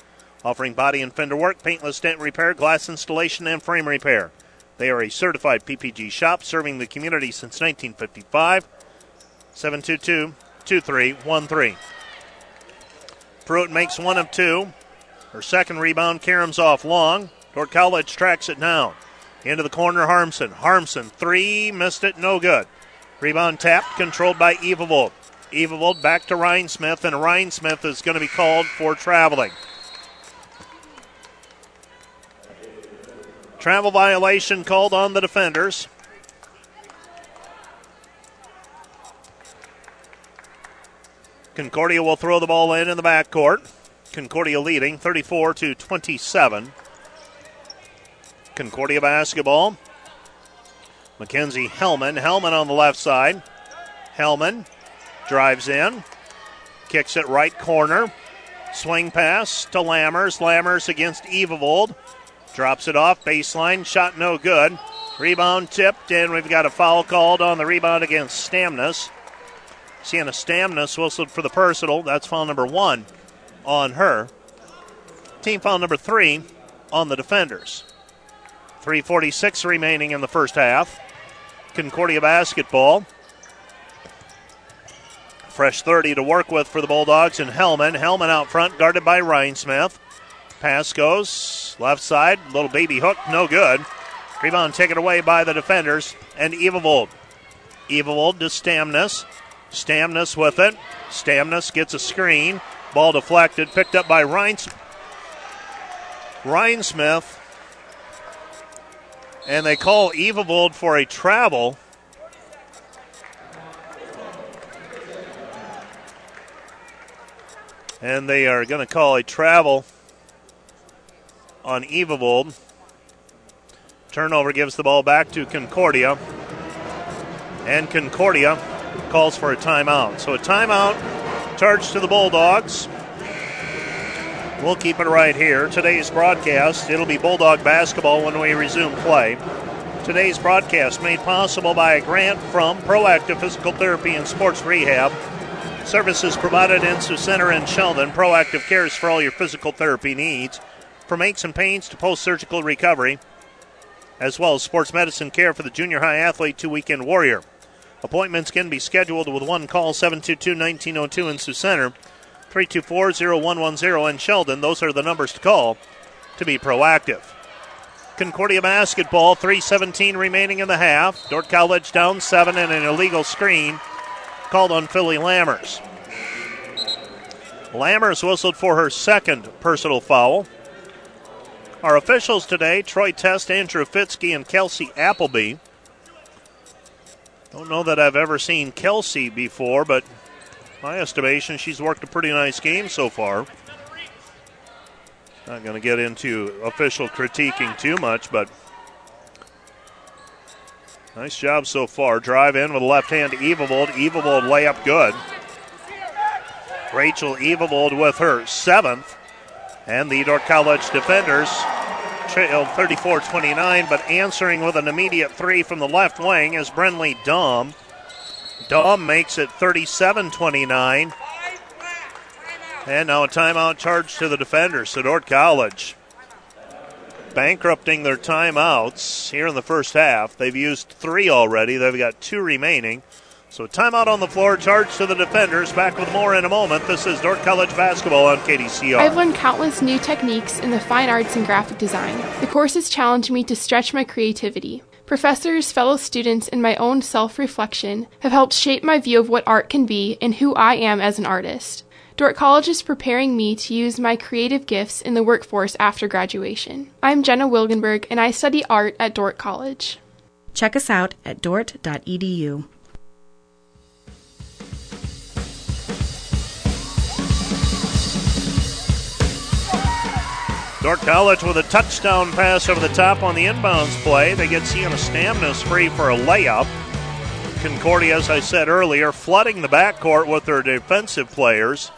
offering body and fender work, paintless dent repair, glass installation, and frame repair. They are a certified PPG shop serving the community since 1955. 722 2313. Pruitt makes one of two. Her second rebound, Karams off long. Dordt College tracks it down. Into the corner, Harmson. Harmson, three, missed it, no good. Rebound tapped, controlled by Evavold. Evavold back to Rhinesmith, and Rhinesmith is going to be called for traveling. Travel violation called on the defenders. Concordia will throw the ball in in the backcourt. Concordia leading 34 to 27. Concordia basketball. Mackenzie Hellman. Hellman on the left side. Hellman drives in, kicks it right corner. Swing pass to Lammers. Lammers against Evavold. Drops it off, baseline, shot no good. Rebound tipped, and we've got a foul called on the rebound against Stamnus. Sienna Stamnus whistled for the personal. That's foul number one on her. Team foul number three on the defenders. 346 remaining in the first half. Concordia basketball. Fresh 30 to work with for the Bulldogs and Hellman. Hellman out front, guarded by Rhinesmith. Pass goes left side, little baby hook, no good. Rebound taken away by the defenders and Evavold. Evavold to Stamnus. Stamnus with it. Stamnus gets a screen. Ball deflected, picked up by Ryan, Smith. And they call Evavold for a travel. And they are going to call a travel on Evavold. Turnover gives the ball back to Concordia. And Concordia calls for a timeout. So a timeout charged to the Bulldogs. We'll keep it right here. Today's broadcast, it'll be Bulldog basketball when we resume play. Today's broadcast made possible by a grant from Proactive Physical Therapy and Sports Rehab. Services provided in Sioux Center and Sheldon. Proactive cares for all your physical therapy needs from aches and pains to post surgical recovery, as well as sports medicine care for the junior high athlete to weekend warrior. Appointments can be scheduled with one call 722 1902 in Sioux Center, 324 0110 in Sheldon. Those are the numbers to call to be proactive. Concordia basketball, 317 remaining in the half. Dordt College down seven and an illegal screen called on Philly Lammers. Lammers whistled for her second personal foul. Our officials today Troy Test, Andrew Fitzke, and Kelsey Appleby. Don't know that I've ever seen Kelsey before, but my estimation, she's worked a pretty nice game so far. Not going to get into official critiquing too much, but nice job so far. Drive in with left hand Evavold. Evavold layup good. Rachel Evavold with her seventh. And the Dordt College defenders trail 34 29, but answering with an immediate three from the left wing is Brenly Dahm. Dahm makes it 37 29. And now a timeout charge to the defenders, so Dordt College. Bankrupting their timeouts here in the first half. They've used three already, they've got two remaining. So timeout on the floor, charge to the defenders. Back with more in a moment. This is Dordt College basketball on KDCR. I've learned countless new techniques in the fine arts and graphic design. The courses challenge me to stretch my creativity. Professors, fellow students, and my own self reflection have helped shape my view of what art can be and who I am as an artist. Dordt College is preparing me to use my creative gifts in the workforce after graduation. I'm Jenna Wilgenberg, and I study art at Dordt College. Check us out at dordt.edu. Dordt College with a touchdown pass over the top on the inbounds play. They get Sienna Stamnus free for a layup. Concordia, as I said earlier, flooding the backcourt with their defensive players.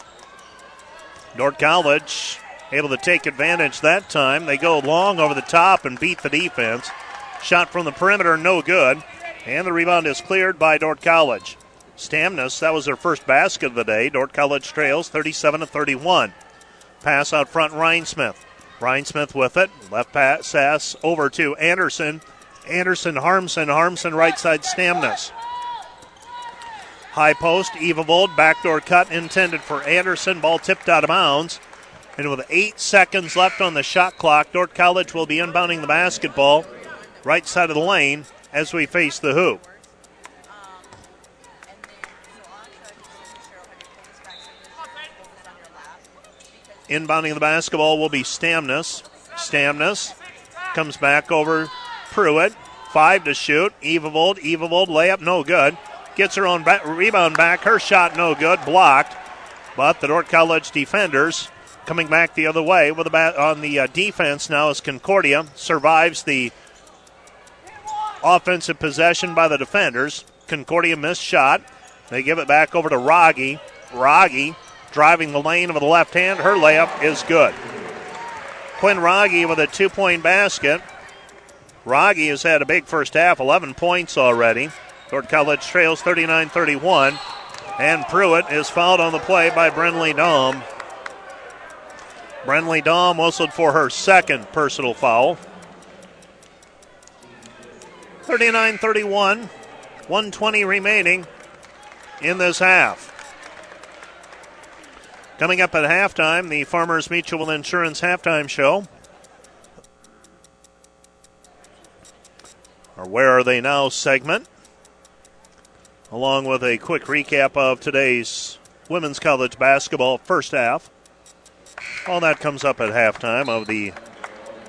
Dordt College able to take advantage that time. They go long over the top and beat the defense. Shot from the perimeter, no good. And the rebound is cleared by Dordt College. Stamnus, that was their first basket of the day. Dordt College trails 37 to 31. Pass out front, Rhinesmith. Rhinesmith with it. Left pass over to Anderson. Anderson, Harmson. Harmson, right side, Stamnus. High post, Evavold, backdoor cut intended for Anderson. Ball tipped out of bounds. And with eight seconds left on the shot clock, Dordt College will be inbounding the basketball right side of the lane as we face the hoop. Inbounding the basketball will be Stamnus. Stamnus comes back over Pruitt. Five to shoot. Evavold. Evavold layup no good. Gets her own rebound back. Her shot no good. Blocked. But the Dordt College defenders coming back the other way with a bat on the uh, defense now as Concordia survives the offensive possession by the defenders. Concordia missed shot. They give it back over to Rogge. Rogge driving the lane with the left hand. Her layup is good. Quinn Rogge with a two point basket. Rogge has had a big first half, 11 points already. Dordt College trails 39 31. And Pruitt is fouled on the play by Brenly Dahm. Brenly Dahm whistled for her second personal foul. 39 31, 120 remaining in this half. Coming up at halftime, the Farmers Mutual Insurance halftime show. Our Where Are They Now segment, along with a quick recap of today's women's college basketball first half. All that comes up at halftime of the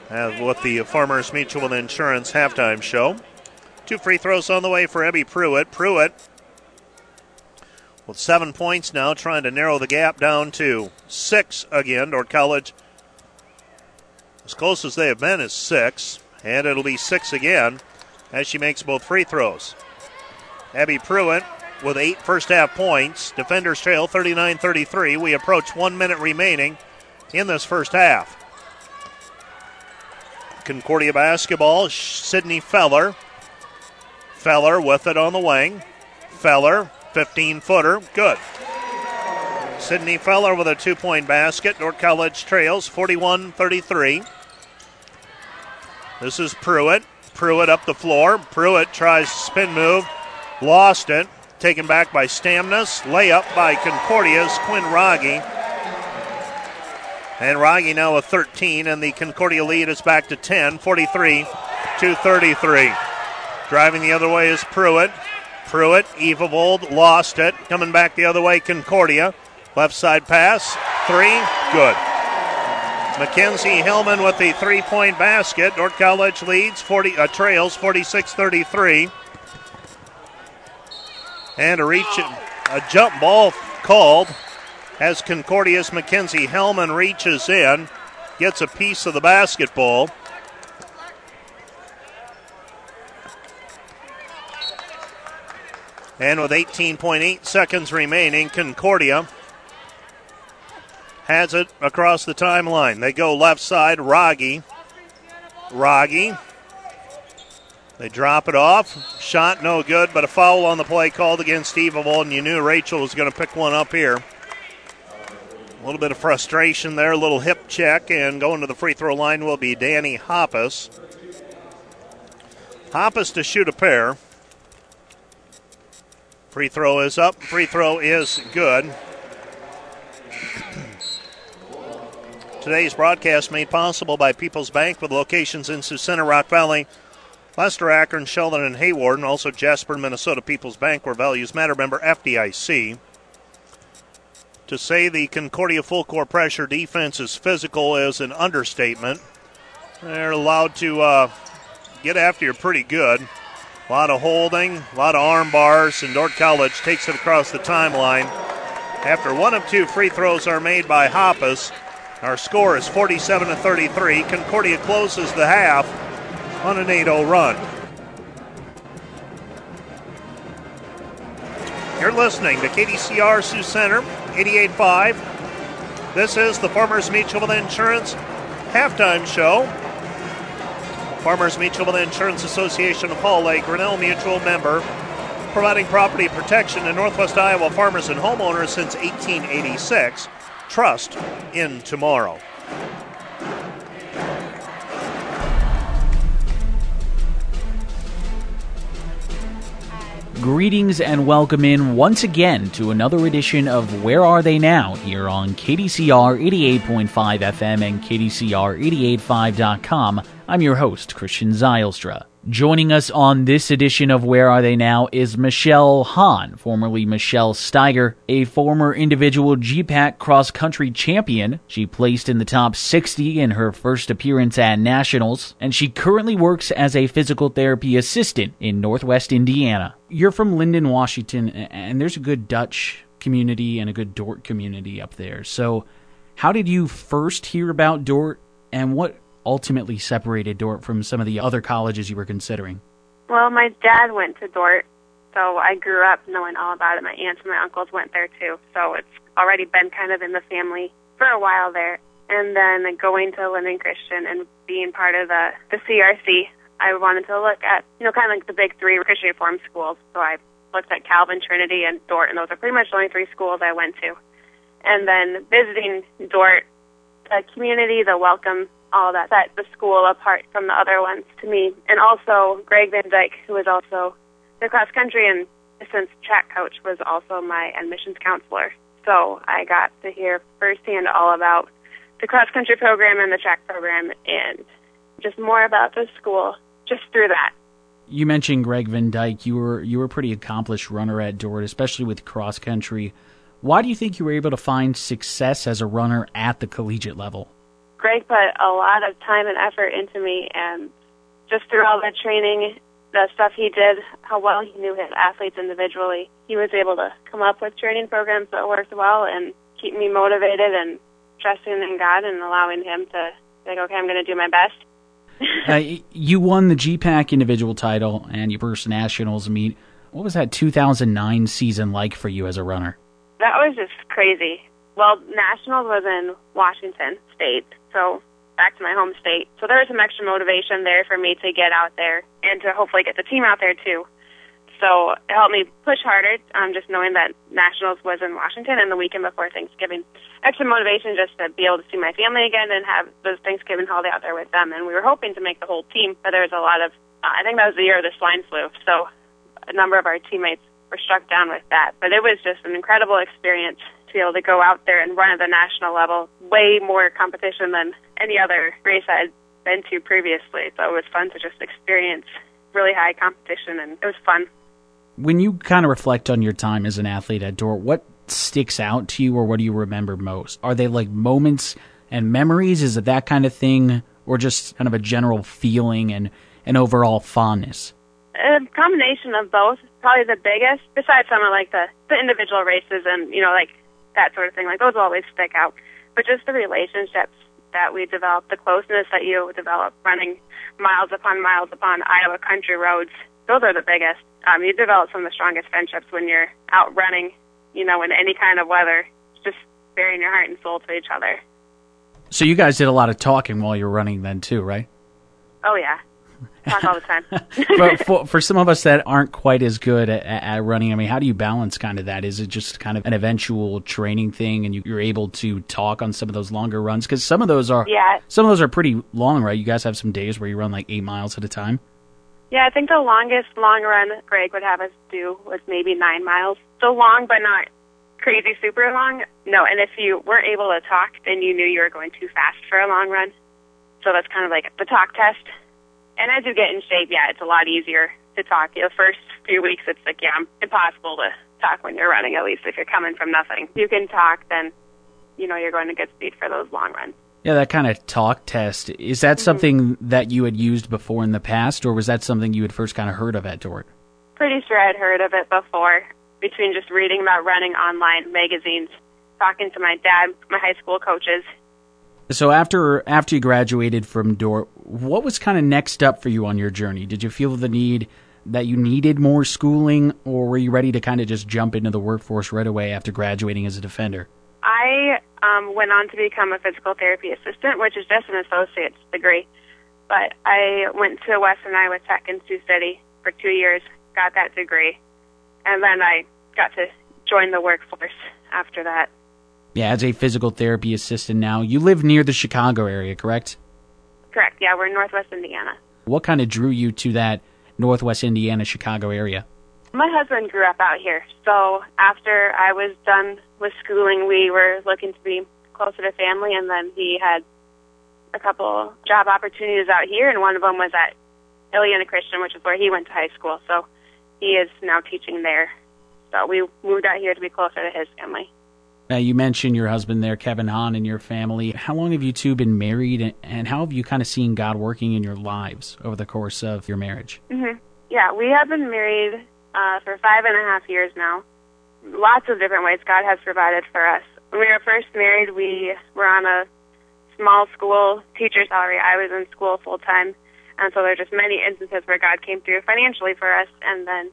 uh, the Farmers Mutual Insurance halftime show. Two free throws on the way for Abby Pruitt. Pruitt with seven points now, trying to narrow the gap down to six again. Dordt College, as close as they have been, is six, and it'll be six again as she makes both free throws. Abby Pruitt with eight first half points. Defenders trail 39 33. We approach one minute remaining in this first half. Concordia basketball, Sydney Feller. Feller with it on the wing. Feller 15 footer. Good. Sydney Feller with a two point basket. Dordt College trails 41 33. This is Pruitt. Pruitt up the floor. Pruitt tries spin move. Lost it. Taken back by Stamnus. Layup by Concordia's Quinn Rogge. And Rogge now with 13, and the Concordia lead is back to 10, 43 to 33. Driving the other way is Pruitt. Pruitt, Evavold lost it. Coming back the other way, Concordia. Left side pass. Three. Good. Mackenzie Hellman with the three point basket. Dordt College leads 40, uh, trails 46 33. And a reach, a jump ball called as Concordia's Mackenzie Hellman reaches in, gets a piece of the basketball. And with 18.8 seconds remaining, Concordia has it across the timeline. They go left side, Rogge. Rogge. They drop it off. Shot no good, but a foul on the play called against Evavold, and you knew Rachel was going to pick one up here. A little bit of frustration there, a little hip check, and going to the free throw line will be Danny Hoppus. Hoppus to shoot a pair. Free throw is up. Free throw is good. Today's broadcast made possible by People's Bank with locations in Sioux Center, Rock Valley, Lester, Akron, Sheldon, and Hayward, and also Jasper, Minnesota People's Bank, where values matter. Member FDIC. To say the Concordia full court pressure defense is physical is an understatement. They're allowed to uh, get after you pretty good. A lot of holding, a lot of arm bars, and Dordt College takes it across the timeline. After one of two free throws are made by Hoppus, our score is 47 to 33. Concordia closes the half on an 8 0 run. You're listening to KDCR Sioux Center, 88.5. This is the Farmers Mutual Insurance halftime show. Farmers Mutual and Insurance Association of Hall Lake, Grinnell Mutual member, providing property protection to Northwest Iowa farmers and homeowners since 1886. Trust in tomorrow. Greetings and welcome in once again to another edition of Where Are They Now here on KDCR 88.5 FM and KDCR885.com. I'm your host, Christian Zylstra. Joining us on this edition of Where Are They Now is Michelle Hahn, formerly Michelle Steiger, a former individual GPAC cross country champion. She placed in the top 60 in her first appearance at Nationals, and she currently works as a physical therapy assistant in Northwest Indiana. You're from Lynden, Washington, and there's a good Dutch community and a good Dordt community up there. So, how did you first hear about Dordt, and what ultimately separated Dordt from some of the other colleges you were considering? Well, my dad went to Dordt, so I grew up knowing all about it. My aunts and my uncles went there too, so it's already been kind of in the family for a while there. And then going to Lynden Christian and being part of the the CRC, I wanted to look at you know kind of like the big three Christian reform schools. So I looked at Calvin, Trinity, and Dordt, and those are pretty much the only three schools I went to. And then visiting Dordt, the community, the welcome all that set the school apart from the other ones to me. And also Greg Van Dyke, who was also the cross country and distance track coach, was also my admissions counselor. So I got to hear firsthand all about the cross country program and the track program and just more about the school just through that. You mentioned Greg Van Dyke. You were you were a pretty accomplished runner at Dordt, especially with cross country. Why do you think you were able to find success as a runner at the collegiate level? Greg put a lot of time and effort into me, and just through all the training, the stuff he did, how well he knew his athletes individually, he was able to come up with training programs that worked well and keep me motivated and trusting in God and allowing him to like, okay, I'm going to do my best. uh, you won the GPAC individual title and your first nationals meet. What was that 2009 season like for you as a runner? That was just crazy. Well, nationals was in Washington State, so back to my home state. So there was some extra motivation there for me to get out there and to hopefully get the team out there too. So it helped me push harder, um, just knowing that Nationals was in Washington and the weekend before Thanksgiving. Extra motivation just to be able to see my family again and have those Thanksgiving holiday out there with them. And we were hoping to make the whole team, but there was a lot of, uh, I think that was the year of the swine flu. So a number of our teammates were struck down with that. But it was just an incredible experience to be able to go out there and run at the national level. Way more competition than any other race I had been to previously. So it was fun to just experience really high competition, and it was fun. When you kind of reflect on your time as an athlete at Dordt, what sticks out to you, or what do you remember most? Are they like moments and memories? Is it that kind of thing, or just kind of a general feeling and an overall fondness? A combination of both. Probably the biggest, besides some of like the the individual races and you know like that sort of thing. Like those always stick out. But just the relationships that we develop, the closeness that you develop running miles upon miles upon Iowa country roads, those are the biggest. Um, you develop some of the strongest friendships when you're out running, you know, in any kind of weather, just bearing your heart and soul to each other. So you guys did a lot of talking while you were running then too, right? Oh yeah, talk all the time. but for, for some of us that aren't quite as good at, at, running, I mean, how do you balance kind of that? Is it just kind of an eventual training thing, and you, are able to talk on some of those longer runs? Because some of those are yeah, some of those are pretty long, right? You guys have some days where you run like eight miles at a time. Yeah, I think the longest long run Greg would have us do was maybe nine miles. So long, but not crazy super long. No, and if you weren't able to talk, then you knew you were going too fast for a long run. So that's kind of like the talk test. And as you get in shape, yeah, it's a lot easier to talk. The first few weeks, it's like, yeah, impossible to talk when you're running, at least if you're coming from nothing. If you can talk, then, you know, you're going to get speed for those long runs. Yeah, that kind of talk test. Is that mm-hmm. something that you had used before in the past, or was that something you had first kind of heard of at Dordt? Pretty sure I'd heard of it before, between just reading about running online magazines, talking to my dad, my high school coaches, so after after you graduated from Dordt, what was kind of next up for you on your journey? Did you feel the need that you needed more schooling, or were you ready to kind of just jump into the workforce right away after graduating as a defender? I um, went on to become a physical therapy assistant, which is just an associate's degree. But I went to Western Iowa Tech in Sioux City for two years, got that degree, and then I got to join the workforce after that. Yeah, as a physical therapy assistant now, you live near the Chicago area, correct? Correct. Yeah, we're in Northwest Indiana. What kind of drew you to that Northwest Indiana, Chicago area? My husband grew up out here, so after I was done with schooling, we were looking to be closer to family, and then he had a couple job opportunities out here, and one of them was at Illiana Christian, which is where he went to high school. So he is now teaching there. So we moved out here to be closer to his family. Now, you mentioned your husband there, Kevin Hahn, and your family. How long have you two been married, and how have you kind of seen God working in your lives over the course of your marriage? Mm-hmm. Yeah, we have been married uh, for five and a half years now. Lots of different ways God has provided for us. When we were first married, we were on a small school teacher salary. I was in school full time, and so there are just many instances where God came through financially for us. And then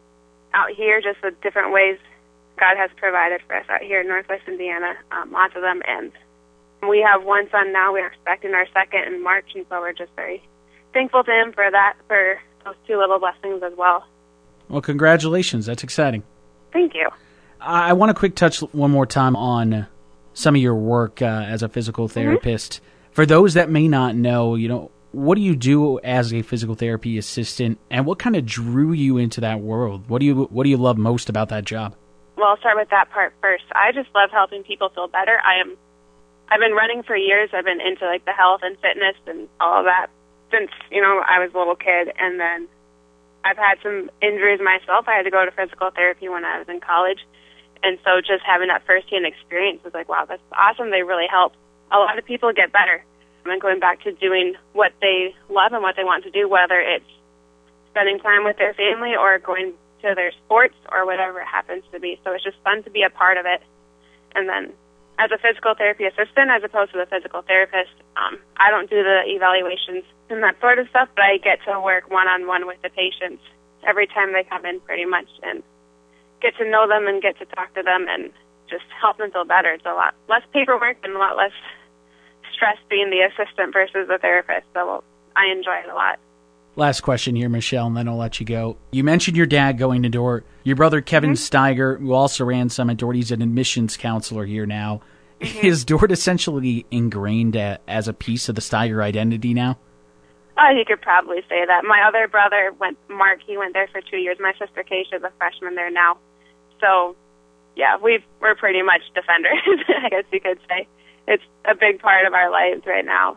out here, just the different ways God has provided for us out here in Northwest Indiana, um, lots of them. And we have one son now. We're expecting our second in March, and so we're just very thankful to Him for that, for those two little blessings as well. Well, congratulations. That's exciting. Thank you. I want to quick touch one more time on some of your work uh, as a physical Mm-hmm. therapist. Mm-hmm. For those that may not know, you know, what do you do as a physical therapy assistant, and what kind of drew you into that world? What do you What do you love most about that job? Well, I'll start with that part first. I just love helping people feel better. I am I've been running for years. I've been into like the health and fitness and all of that since, you know, I was a little kid and then I've had some injuries myself. I had to go to physical therapy when I was in college. And so just having that firsthand experience was like, wow, that's awesome. They really help a lot of people get better. And going back to doing what they love and what they want to do, whether it's spending time with their family or going to their sports or whatever it happens to be. So it's just fun to be a part of it. And then as a physical therapy assistant, as opposed to the physical therapist, um, I don't do the evaluations and that sort of stuff, but I get to work one on one with the patients every time they come in pretty much and get to know them and get to talk to them and just help them feel better. It's a lot less paperwork and a lot less stress being the assistant versus the therapist. So I enjoy it a lot. Last question here, Michelle, and then I'll let you go. You mentioned your dad going to Dordt. Your brother, Kevin Mm-hmm. Steiger, who also ran some at Dordt, he's an admissions counselor here now. Mm-hmm. Is Dordt essentially ingrained a, as a piece of the Steiger identity now? Oh, you could probably say that. My other brother went, Mark, he went there for two years. My sister Keisha's a freshman there now. So, yeah, we've, we're pretty much defenders, I guess you could say. It's a big part of our lives right now.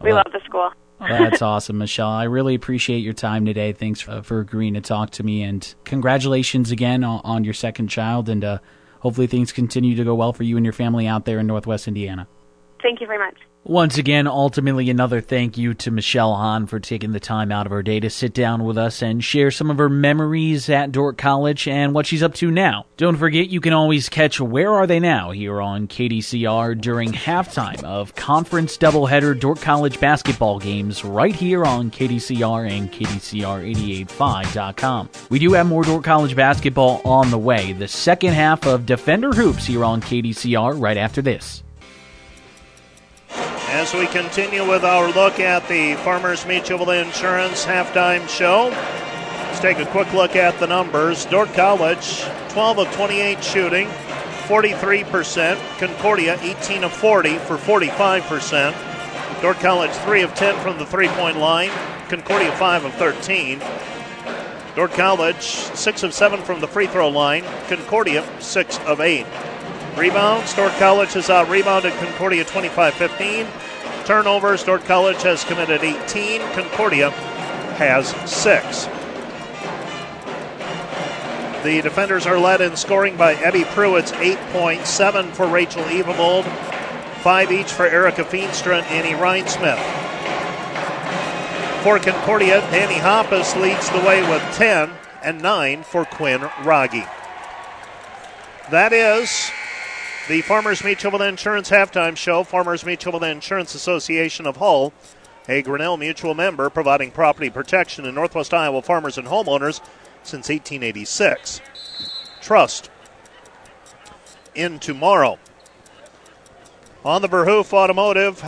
We love the school. That's awesome, Michelle. I really appreciate your time today. Thanks for, for agreeing to talk to me, and congratulations again on, on your second child. And uh, hopefully things continue to go well for you and your family out there in Northwest Indiana. Thank you very much. Once again, ultimately, another thank you to Michelle Hahn for taking the time out of her day to sit down with us and share some of her memories at Dordt College and what she's up to now. Don't forget, you can always catch Where Are They Now here on KDCR during halftime of conference doubleheader Dordt College basketball games right here on KDCR and KDCR885.com. We do have more Dordt College basketball on the way. The second half of Defender Hoops here on KDCR right after this. As we continue with our look at the Farmers Mutual Insurance halftime show, let's take a quick look at the numbers. Dordt College, 12 of 28 shooting, 43%. Concordia, 18 of 40 for 45%. Dordt College, 3 of 10 from the three point line. Concordia, 5 of 13. Dordt College, 6 of 7 from the free throw line. Concordia, 6 of 8. Rebounds, Dordt College has out rebounded Concordia 25 15. Turnovers, Dordt College has committed 18. Concordia has 6. The defenders are led in scoring by Ebby Pruitt's 8.7 for Rachel Evavold, 5 each for Erica Feenstra and Annie Rhinesmith. For Concordia, Danny Hoppus leads the way with 10 and 9 for Quinn Rogge. That is the Farmers Mutual Insurance halftime show. Farmers Mutual Insurance Association of Hull, a Grinnell Mutual member providing property protection to Northwest Iowa farmers and homeowners since 1886. Trust in tomorrow. On the Verhoof Automotive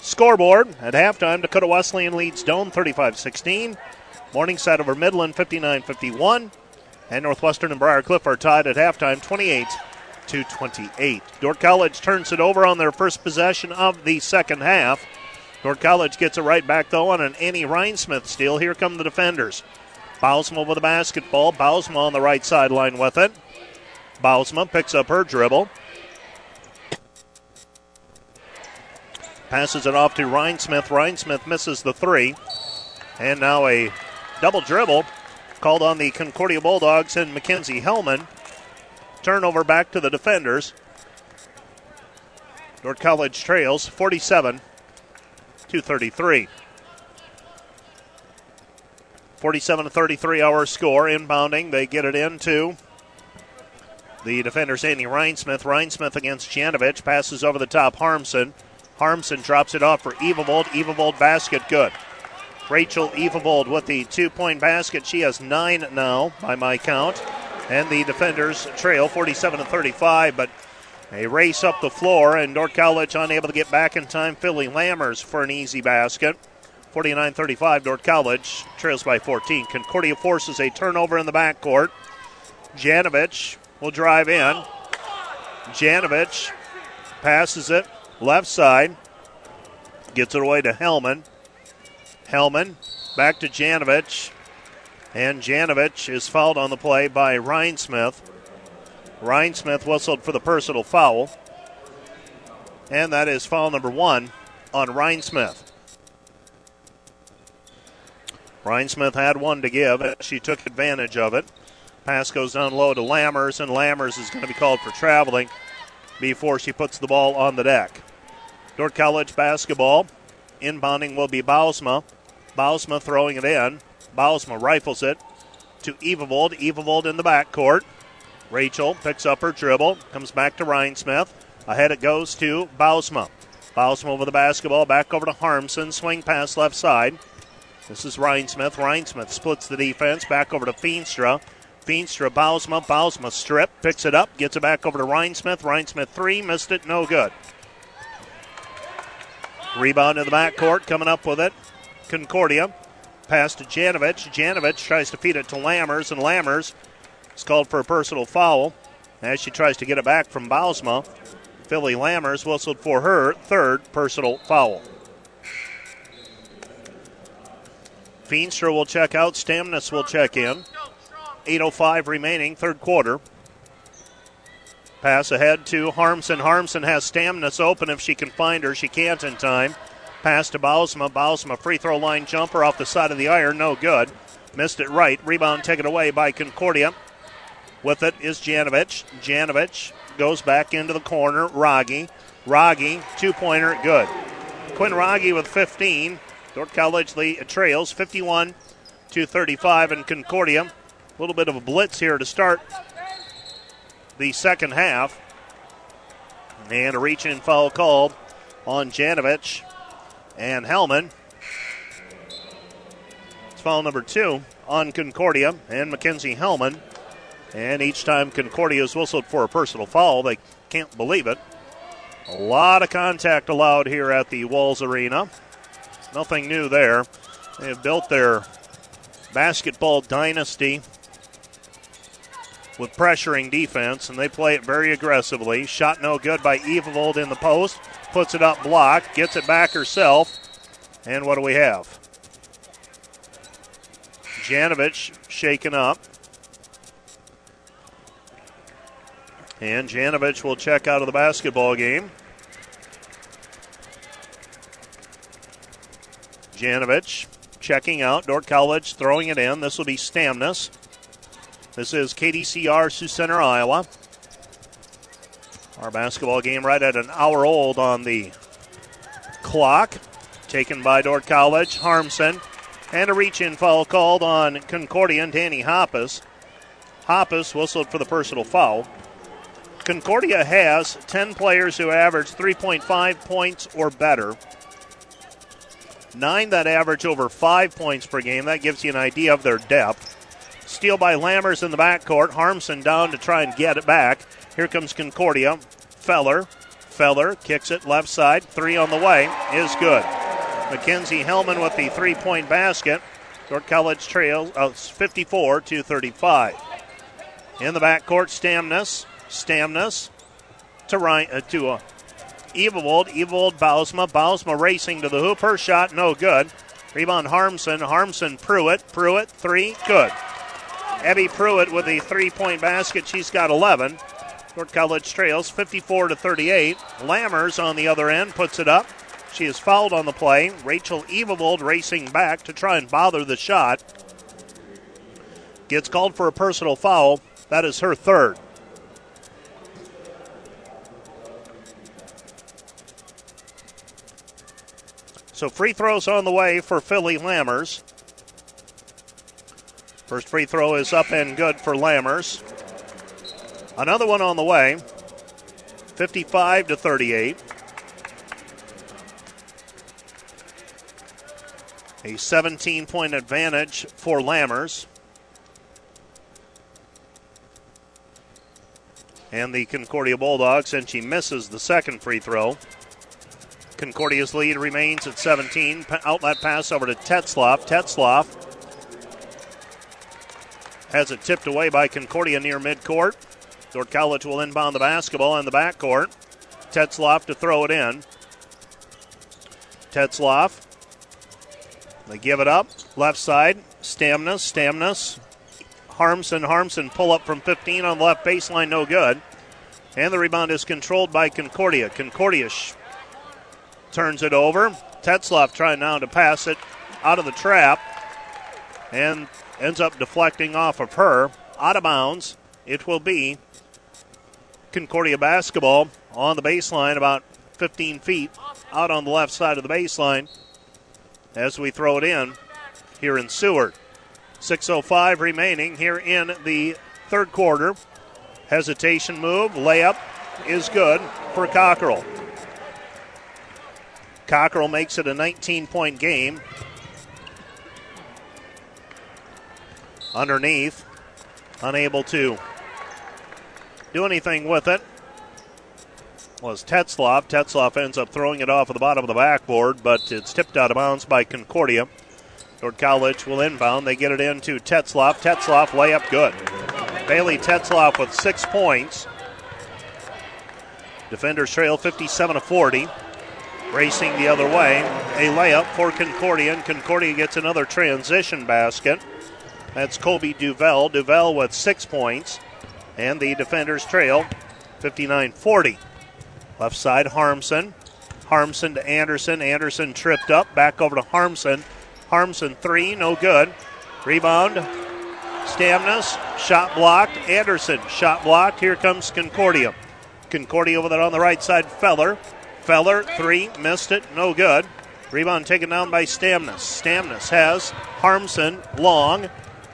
scoreboard at halftime, Dakota Wesleyan leads Doane 35 16. Morningside over Midland 59 51. And Northwestern and Briar Cliff are tied at halftime 28 to 28. Dordt College turns it over on their first possession of the second half. Dordt College gets it right back, though, on an Annie Rhinesmith steal. Here come the defenders. Bausma with the basketball. Bausma on the right sideline with it. Bausma picks up her dribble. Passes it off to Rhinesmith. Rhinesmith misses the three. And now a double dribble called on the Concordia Bulldogs and Mackenzie Hellman. Turnover back to the defenders. Dordt College trails 47 to 33. 47 to 33 our score. Inbounding, they get it into the defenders Andy Rhinesmith. Rhinesmith against Janovich. Passes over the top. Harmson. Harmson drops it off for Evavold. Evavold basket good. Rachel Evavold with the two point basket. She has nine now by my count. And the defenders trail 47 to 35, but a race up the floor, and Dordt College unable to get back in time. Philly Lammers for an easy basket. 49 35, Dordt College trails by 14. Concordia forces a turnover in the backcourt. Janovich will drive in. Janovich passes it left side, gets it away to Hellman. Hellman back to Janovich. And Janovich is fouled on the play by Rhinesmith. Rhinesmith whistled for the personal foul. And that is foul number one on Rhinesmith. Rhinesmith had one to give. She took advantage of it. Pass goes down low to Lammers, and Lammers is going to be called for traveling before she puts the ball on the deck. Dordt College basketball. Inbounding will be Bausma. Bausma throwing it in. Bausma rifles it to Evavold. Evavold in the backcourt. Rachel picks up her dribble, comes back to Rhinesmith. Ahead it goes to Bausma. Bausma over the basketball, back over to Harmson. Swing pass left side. This is Rhinesmith. Ryan Smith splits the defense, back over to Feenstra. Feenstra, Bausma. Bausma strip, picks it up, gets it back over to Rhinesmith. Ryan Smith three, missed it, no good. Rebound in the backcourt, coming up with it. Concordia. Pass to Janovich. Janovich tries to feed it to Lammers, and Lammers is called for a personal foul as she tries to get it back from Bausma. Philly Lammers whistled for her third personal foul. Feenstra will check out. Stamnus will check in. 8.05 remaining, third quarter. Pass ahead to Harmson. Harmson has Stamnus open if she can find her. She can't in time. Pass to Bausma. Bausma free throw line jumper off the side of the iron. No good. Missed it right. Rebound taken away by Concordia. With it is Janovich. Janovich goes back into the corner. Rogge. Rogge, two pointer, good. Quinn Rogge with 15. Dordt College lead, trails 51 to 35, and Concordia. A little bit of a blitz here to start the second half. And a reach in foul called on Janovich and Hellman. It's foul number two on Concordia and Mackenzie Hellman. And each time Concordia is whistled for a personal foul, they can't believe it. A lot of contact allowed here at the Walz Arena. Nothing new there. They have built their basketball dynasty with pressuring defense, and they play it very aggressively. Shot no good by Evavold in the post. Puts it up blocked, gets it back herself. And what do we have? Janovich shaken up. And Janovich will check out of the basketball game. Janovich checking out. Dordt College throwing it in. This will be Stamnus. This is KDCR Sioux Center, Iowa. Our basketball game right at an hour old on the clock. Taken by Dordt College. Harmson. And a reach in foul called on Concordia Danny Hoppus. Hoppus whistled for the personal foul. Concordia has 10 players who average 3.5 points or better. Nine that average over five points per game. That gives you an idea of their depth. Steal by Lammers in the backcourt. Harmson down to try and get it back. Here comes Concordia. Feller. Feller kicks it left side. Three on the way is good. Mackenzie Hellman with the three point basket. Dordt College trails uh, 54 to 35. In the backcourt, Stamnus. Stamnus to right uh, to uh, Evavold. Evavold Bausma. Bausma racing to the hoop. Her shot no good. Rebound Harmson. Harmson Pruitt. Pruitt three good. Abby Pruitt with a three-point basket. She's got 11. Dordt College trails 54 to 38. Lammers on the other end puts it up. She is fouled on the play. Rachel Evavold racing back to try and bother the shot. Gets called for a personal foul. That is her third. So free throws on the way for Philly Lammers. First free throw is up and good for Lammers. Another one on the way. 55 to 38. A 17 point advantage for Lammers. And the Concordia Bulldogs, and she misses the second free throw. Concordia's lead remains at 17. Outlet pass over to Tetzloff. Tetzloff has it tipped away by Concordia near midcourt. College will inbound the basketball in the backcourt. Tetzloff to throw it in. Tetzloff. They give it up. Left side. Stamnus. Stamnus. Harmson. Harmson pull up from 15 on the left baseline. No good. And the rebound is controlled by Concordia. Concordia sh- turns it over. Tetzloff trying now to pass it out of the trap. And ends up deflecting off of her. Out of bounds. It will be Concordia basketball on the baseline, about 15 feet out on the left side of the baseline as we throw it in here in Seward. 6.05 remaining here in the third quarter. Hesitation move, layup is good for Cockrell. Cockrell makes it a 19 point game. Underneath, unable to do anything with it was Tetzloff. Tetzloff ends up throwing it off of the bottom of the backboard, but it's tipped out of bounds by Concordia. Dordt College will inbound. They get it into Tetzloff. Tetzloff layup good. Bailey Tetzloff with six points. Defenders trail 57 to 40. Racing the other way, a layup for Concordia, and Concordia gets another transition basket. That's Colby Duvel. Duvel with six points, and the defenders trail 59 40. Left side, Harmson. Harmson to Anderson. Anderson tripped up. Back over to Harmson. Harmson three, no good. Rebound. Stamnus. Shot blocked. Anderson. Shot blocked. Here comes Concordia. Concordia with it on the right side. Feller. Feller three. Missed it. No good. Rebound taken down by Stamnus. Stamnus has Harmson long.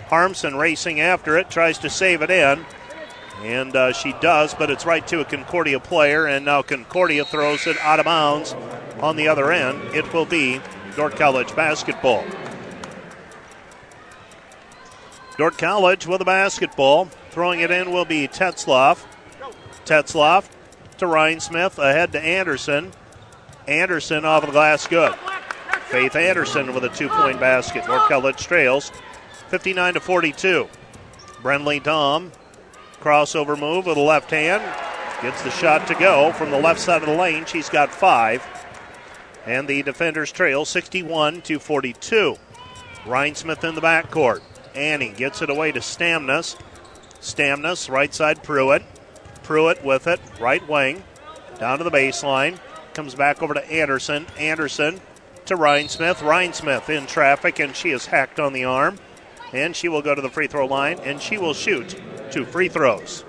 Harmson racing after it. Tries to save it in. And uh, she does, but it's right to a Concordia player, and now Concordia throws it out of bounds on the other end. It will be Dordt College basketball. Dordt College with a basketball. Throwing it in will be Tetzloff. Tetzloff to Rhinesmith, ahead to Anderson. Anderson off the glass, good. Faith Anderson with a two point basket. Dordt College trails 59 to 42. Brenly Dahm Crossover move with the left hand. Gets the shot to go from the left side of the lane. She's got five. And the defenders trail 61 to 42. Rhinesmith in the backcourt. Annie gets it away to Stamnus. Stamnus, right side Pruitt. Pruitt with it, right wing. Down to the baseline. Comes back over to Anderson. Anderson to Rhinesmith. Rhinesmith in traffic, and she is hacked on the arm. And she will go to the free throw line, and she will shoot two free throws.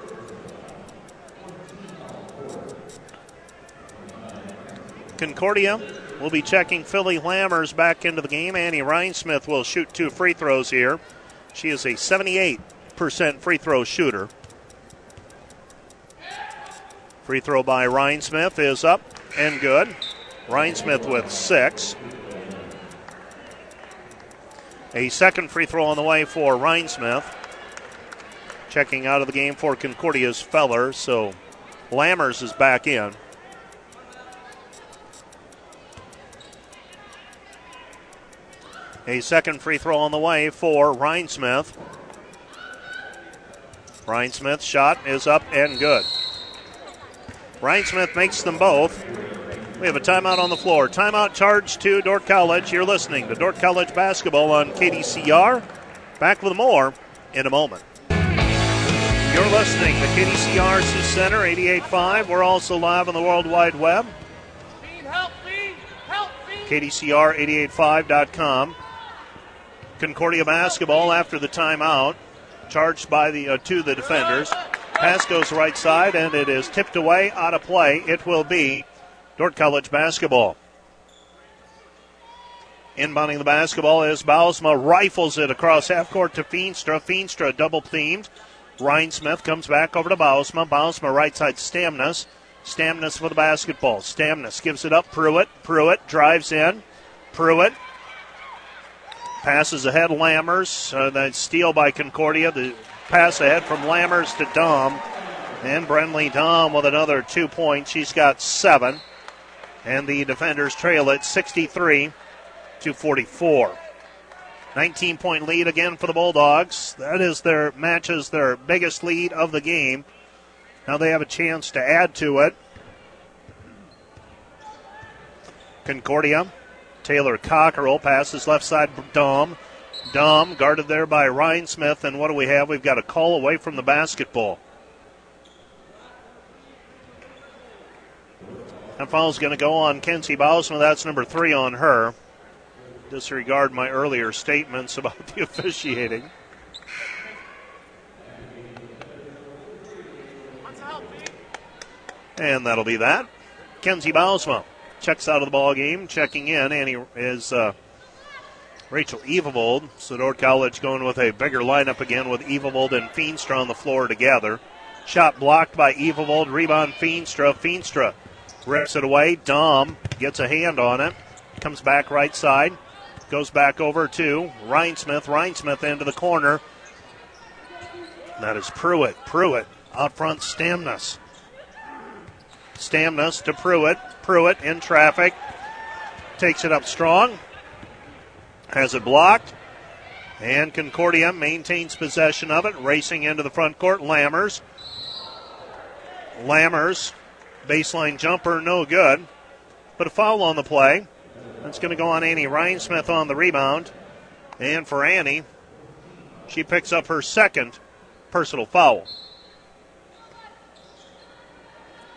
Concordia will be checking Philly Lammers back into the game. Annie Rhinesmith will shoot two free throws here. She is a 78% free throw shooter. Free throw by Rhinesmith is up and good. Rhinesmith with six. A second free throw on the way for Rhinesmith. Checking out of the game for Concordia's Feller, so Lammers is back in. A second free throw on the way for Rhinesmith. Rhinesmith's shot is up and good. Rhinesmith makes them both. We have a timeout on the floor. Timeout charge to Dordt College. You're listening to Dordt College basketball on KDCR. Back with more in a moment. You're listening to KDCR Center 88.5. We're also live on the World Wide Web. KDCR885.com. Concordia basketball after the timeout, charged by the uh, to the defenders. Pass goes right side, and it is tipped away out of play. It will be Dordt College basketball. Inbounding the basketball is Bausma rifles it across half court to Feenstra. Feenstra double themed. Rhinesmith comes back over to Bausma. Bausma right side Stamnus. Stamnus for the basketball. Stamnus gives it up. Pruitt. Pruitt drives in. Pruitt passes ahead. Lammers. Uh, that steal by Concordia. The pass ahead from Lammers to Dahm. And Brenly Dahm with another two points. She's got seven. And the defenders trail at 63 to 44. 19 point lead again for the Bulldogs. That is their matches their biggest lead of the game. Now they have a chance to add to it. Concordia. Taylor Cockrell passes left side Dahm. Dahm guarded there by Rhinesmith. And what do we have? We've got a call away from the basketball. That foul's going to go on Kenzie Bausma. That's number three on her. Disregard my earlier statements about the officiating. And that'll be that. Kenzie Bausma checks out of the ball game. Checking in, Annie is uh, Rachel Evavold. So Dordt College going with a bigger lineup again with Evavold and Feenstra on the floor together. Shot blocked by Evavold. Rebound Feenstra. Feenstra rips it away. Dahm gets a hand on it. Comes back right side. Goes back over to Rhinesmith. Ryan Smith into the corner. That is Pruitt. Pruitt out front. Stamnus. Stamnus to Pruitt. Pruitt in traffic. Takes it up strong. Has it blocked. And Concordia maintains possession of it. Racing into the front court. Lammers. Lammers. Baseline jumper, no good. But a foul on the play. That's going to go on Annie Rhinesmith on the rebound. And for Annie, she picks up her second personal foul.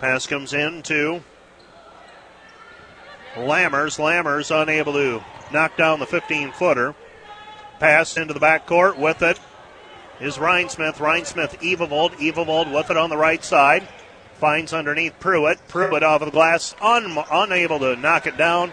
Pass comes in to Lammers. Lammers unable to knock down the 15 footer. Pass into the backcourt with it is Rhinesmith. Ryan Smith, Evavold. Evavold with it on the right side. Finds underneath Pruitt. Pruitt off of the glass, un- unable to knock it down.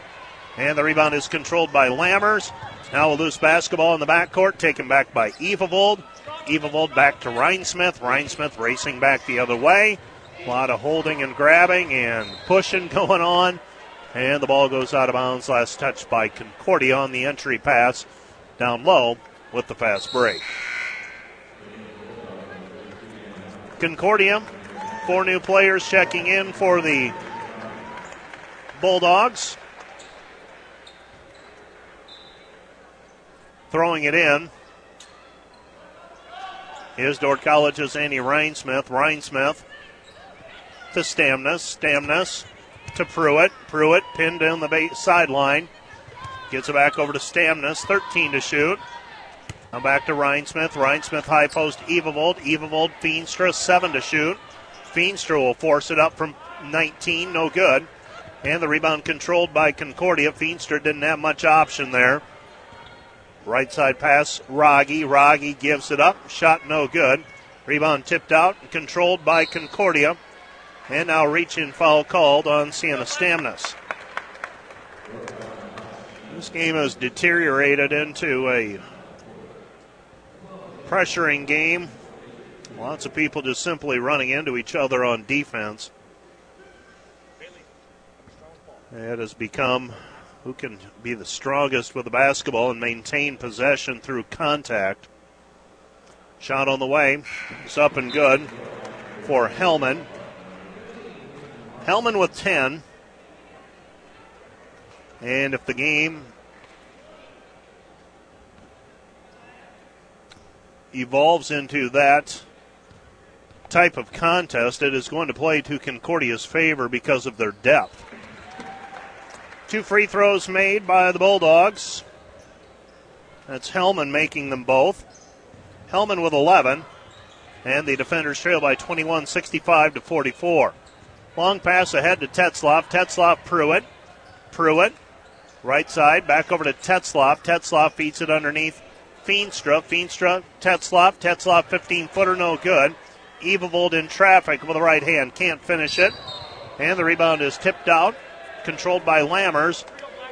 And the rebound is controlled by Lammers. Now a loose basketball in the backcourt, taken back by Evavold. Evavold back to Rhinesmith. Rhinesmith racing back the other way. A lot of holding and grabbing and pushing going on. And the ball goes out of bounds. Last touch by Concordia on the entry pass down low with the fast break. Concordia, four new players checking in for the Bulldogs. Throwing it in is Dordt College's Annie Rhinesmith. Rhinesmith to Stamnus. Stamnus to Pruitt. Pruitt pinned down the sideline. Gets it back over to Stamnus. 13 to shoot. Now back to Rhinesmith. Ryan Smith high post Evavold. Evavold Feenstra 7 to shoot. Feenstra will force it up from 19. No good. And the rebound controlled by Concordia. Feenstra didn't have much option there. Right side pass, Rogge. Rogge gives it up. Shot no good. Rebound tipped out and controlled by Concordia. And now reach in foul called on Sienna Stamnus. This game has deteriorated into a pressuring game. Lots of people just simply running into each other on defense. It has become who can be the strongest with the basketball and maintain possession through contact. Shot on the way. It's up and good for Hellman. Hellman with 10. And if the game evolves into that type of contest, it is going to play to Concordia's favor because of their depth. Two free throws made by the Bulldogs. That's Hellman making them both. Hellman with 11. And the defenders trail by 21, 65 to 44. Long pass ahead to Tetzloff. Tetzloff Pruitt. Pruitt. Right side. Back over to Tetzloff. Tetzloff feeds it underneath Feenstra. Feenstra. Tetzloff. Tetzloff 15 footer. No good. Evavold in traffic with the right hand. Can't finish it. And the rebound is tipped out. Controlled by Lammers.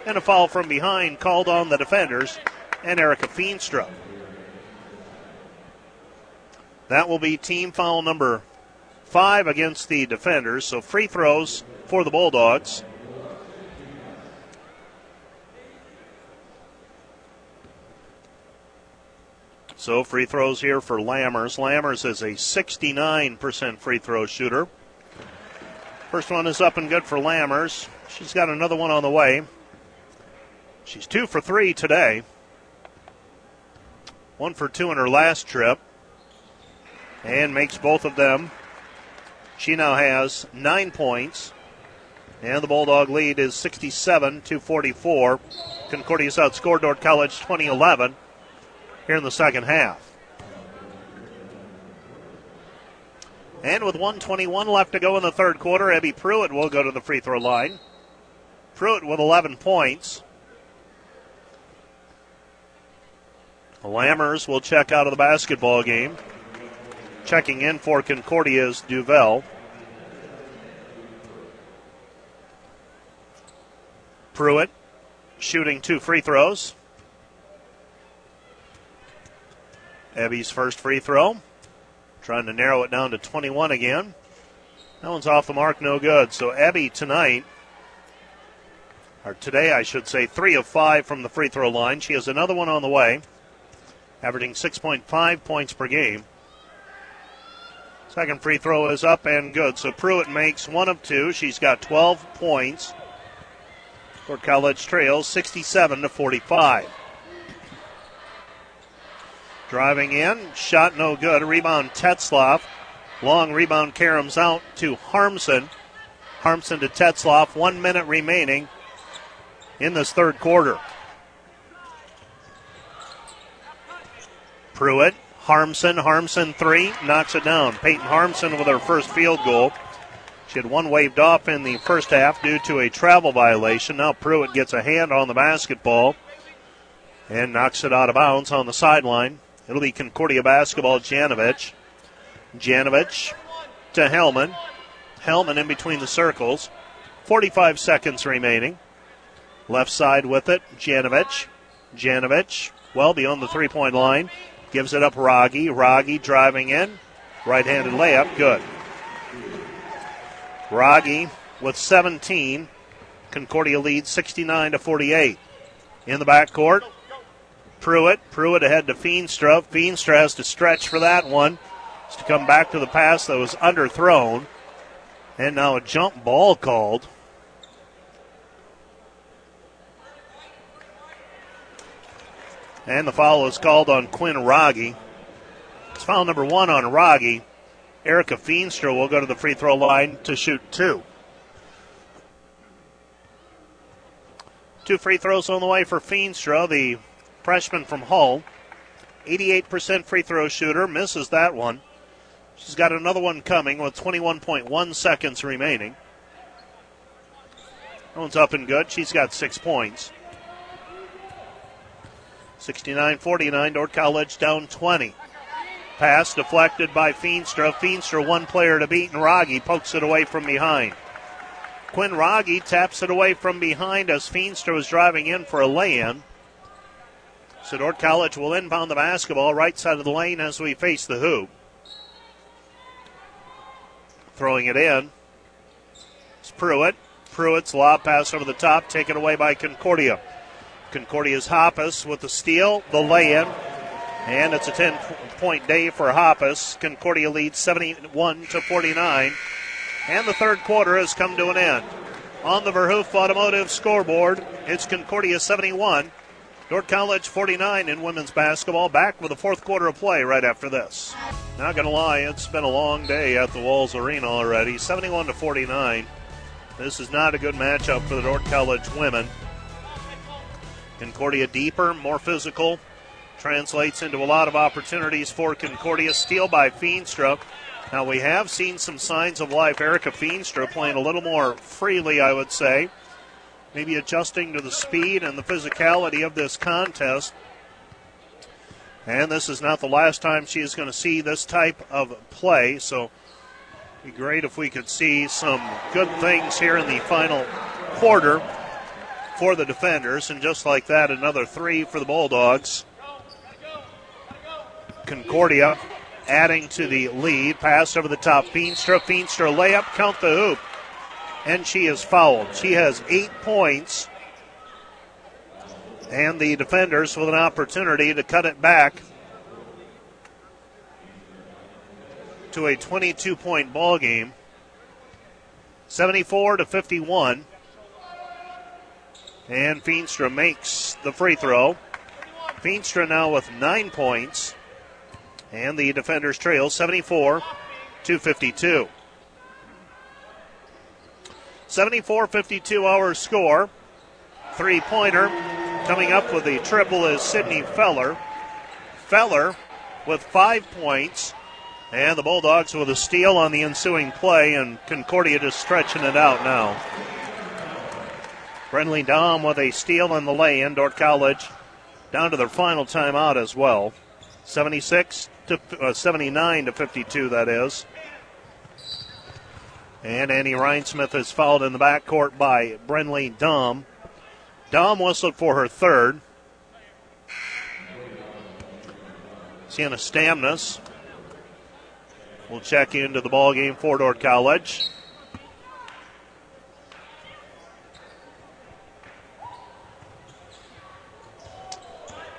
And a foul from behind called on the defenders and Erica Feenstra. That will be team foul number five against the defenders. So free throws for the Bulldogs. So free throws here for Lammers. Lammers is a 69% free throw shooter. First one is up and good for Lammers. She's got another one on the way. She's two for three today. One for two in her last trip. And makes both of them. She now has nine points. And the Bulldog lead is 67 to 44. Concordia's outscored Dordt College 2011 here in the second half. And with 121 left to go in the third quarter, Abby Pruitt will go to the free throw line. Pruitt with 11 points. Lammers will check out of the basketball game. Checking in for Concordia's Duvel. Pruitt shooting two free throws. Abby's first free throw. Trying to narrow it down to 21 again. That one's off the mark, no good. So Abby tonight, or today I should say, three of five from the free throw line. She has another one on the way, averaging 6.5 points per game. Second free throw is up and good. So Pruitt makes one of two. She's got 12 points for College Trails, 67 to 45. Driving in, shot no good. Rebound Tetzloff. Long rebound caroms out to Harmson. Harmson to Tetzloff. One minute remaining in this third quarter. Pruitt, Harmson, Harmson three, knocks it down. Peyton Harmson with her first field goal. She had one waved off in the first half due to a travel violation. Now Pruitt gets a hand on the basketball and knocks it out of bounds on the sideline. It'll be Concordia basketball, Janovich. Janovich to Hellman. Hellman in between the circles. 45 seconds remaining. Left side with it, Janovich. Janovich, well beyond the three point line. Gives it up Rogge. Rogge driving in. Right handed layup, good. Rogge with 17. Concordia leads 69 to 48. In the backcourt, Pruitt. Pruitt ahead to Feenstra. Feenstra has to stretch for that one. Has to come back to the pass that was underthrown. And now a jump ball called. And the foul is called on Quinn Rogge. It's foul number one on Rogge. Erica Feenstra will go to the free throw line to shoot two. Two free throws on the way for Feenstra. The freshman from Hull. 88% free throw shooter, misses that one. She's got another one coming with 21.1 seconds remaining. That one's up and good. She's got six points. 69 49, Dordt College down 20. Pass deflected by Feenstra. Feenstra, one player to beat, and Rogge pokes it away from behind. Quinn Rogge taps it away from behind as Feenstra was driving in for a lay in. So Dordt College will inbound the basketball right side of the lane as we face the hoop. Throwing it in. It's Pruitt. Pruitt's lob pass over the top, taken away by Concordia. Concordia's Hoppus with the steal, the lay in, And it's a 10 point day for Hoppus. Concordia leads 71 to 49. And the third quarter has come to an end. On the Verhoof Automotive scoreboard, it's Concordia 71, Dordt College 49 in women's basketball. Back with the fourth quarter of play right after this. Not going to lie, it's been a long day at the Walz Arena already. 71 to 49. This is not a good matchup for the Dordt College women. Concordia deeper, more physical, translates into a lot of opportunities for Concordia. Steal by Feenstra. Now, we have seen some signs of life. Erica Feenstra playing a little more freely, I would say. Maybe adjusting to the speed and the physicality of this contest. And this is not the last time she is going to see this type of play, so it'd be great if we could see some good things here in the final quarter for the defenders. And just like that, another three for the Bulldogs. Concordia adding to the lead. Pass over the top. Feenstra, Feenstra layup, count the hoop. And she is fouled. She has eight points. And the defenders with an opportunity to cut it back to a 22 point ball game. 74 to 51. And Feenstra makes the free throw. Feenstra now with nine points. And the defenders trail 74 to 52. 74 52 our score. Three pointer coming up with the triple is Sydney Feller. Feller with five points. And the Bulldogs with a steal on the ensuing play, and Concordia just stretching it out now. Brenly Dahm with a steal in the lay in. College down to their final timeout as well. 76 to uh, 79 to 52, that is. And Annie Rhinesmith is fouled in the backcourt by Brenly Dahm. Dahm whistled for her third. Sienna Stamnus will check into the ball game for Dordt College.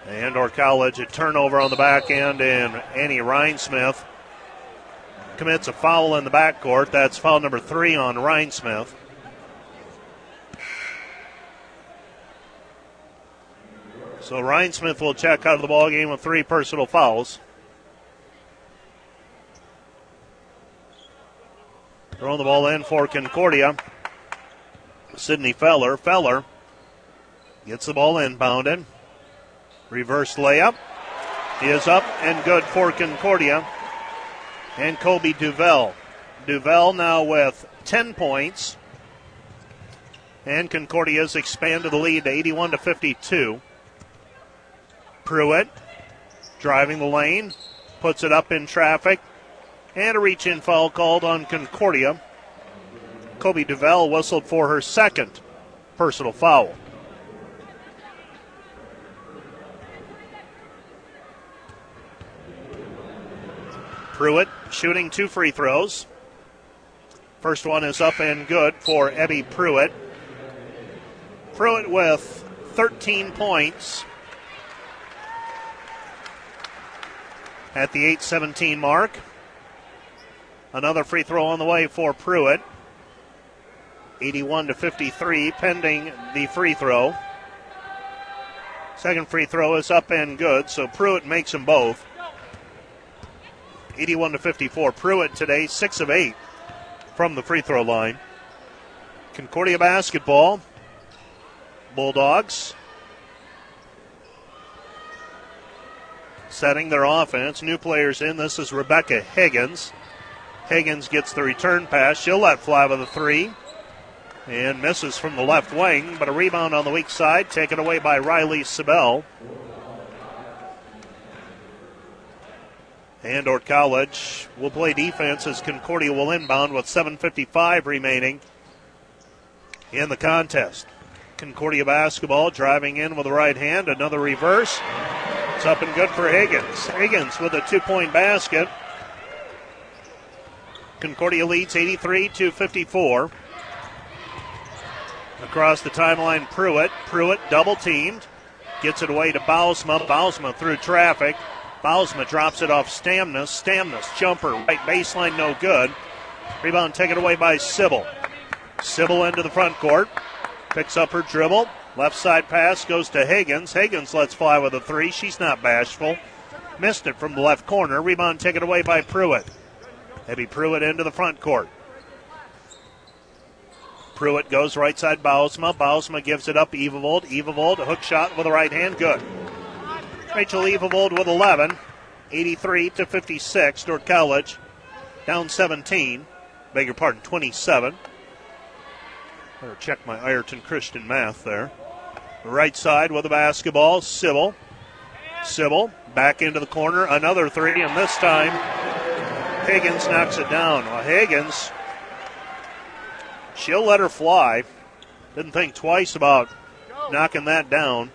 And Dordt College a turnover on the back end, and Annie Rhinesmith commits a foul in the backcourt. That's foul number three on Rhinesmith. So Rhinesmith will check out of the ball game with three personal fouls. Throwing the ball in for Concordia. Sydney Feller. Feller gets the ball inbounded. Reverse layup He is up and good for Concordia. And Kobe Duvel. Duvel now with 10 points. And Concordia's expanded the lead to 81 to 52. Pruitt driving the lane, puts it up in traffic, and a reach in foul called on Concordia. Kobe Duvel whistled for her second personal foul. Pruitt shooting two free throws. First one is up and good for Abby Pruitt. Pruitt with 13 points at the 8:17 mark. Another free throw on the way for Pruitt. 81 to 53, pending the free throw. Second free throw is up and good, so Pruitt makes them both. 81 to 54. Pruitt today, 6 of 8 from the free throw line. Concordia basketball. Bulldogs setting their offense. New players in. This is Rebecca Higgins. Higgins gets the return pass. She'll let fly with a three. And misses from the left wing, but a rebound on the weak side, taken away by Riley Sibel. And Dordt College will play defense as Concordia will inbound with 7.55 remaining in the contest. Concordia basketball driving in with the right hand. Another reverse. It's up and good for Higgins. Higgins with a two point basket. Concordia leads 83 to 54. Across the timeline, Pruitt. Pruitt double teamed. Gets it away to Bausma. Bausma through traffic. Bausma drops it off Stamnus. Stamnus, jumper, right baseline, no good. Rebound taken away by Sybil. Sybil into the front court. Picks up her dribble. Left side pass goes to Higgins. Higgins lets fly with a three. She's not bashful. Missed it from the left corner. Rebound taken away by Pruitt. Abby Pruitt into the front court. Pruitt goes right side Bausma. Bausma gives it up Evavold. Evavold, hook shot with the right hand, good. Rachel Evavold with 11. 83 to 56. Dordt College down 17. Beg your pardon, 27. Better check my Ireton Christian math there. Right side with the basketball, Sybil. Sybil back into the corner, another three, and this time Higgins knocks it down. Well, Higgins, she'll let her fly. Didn't think twice about knocking that down.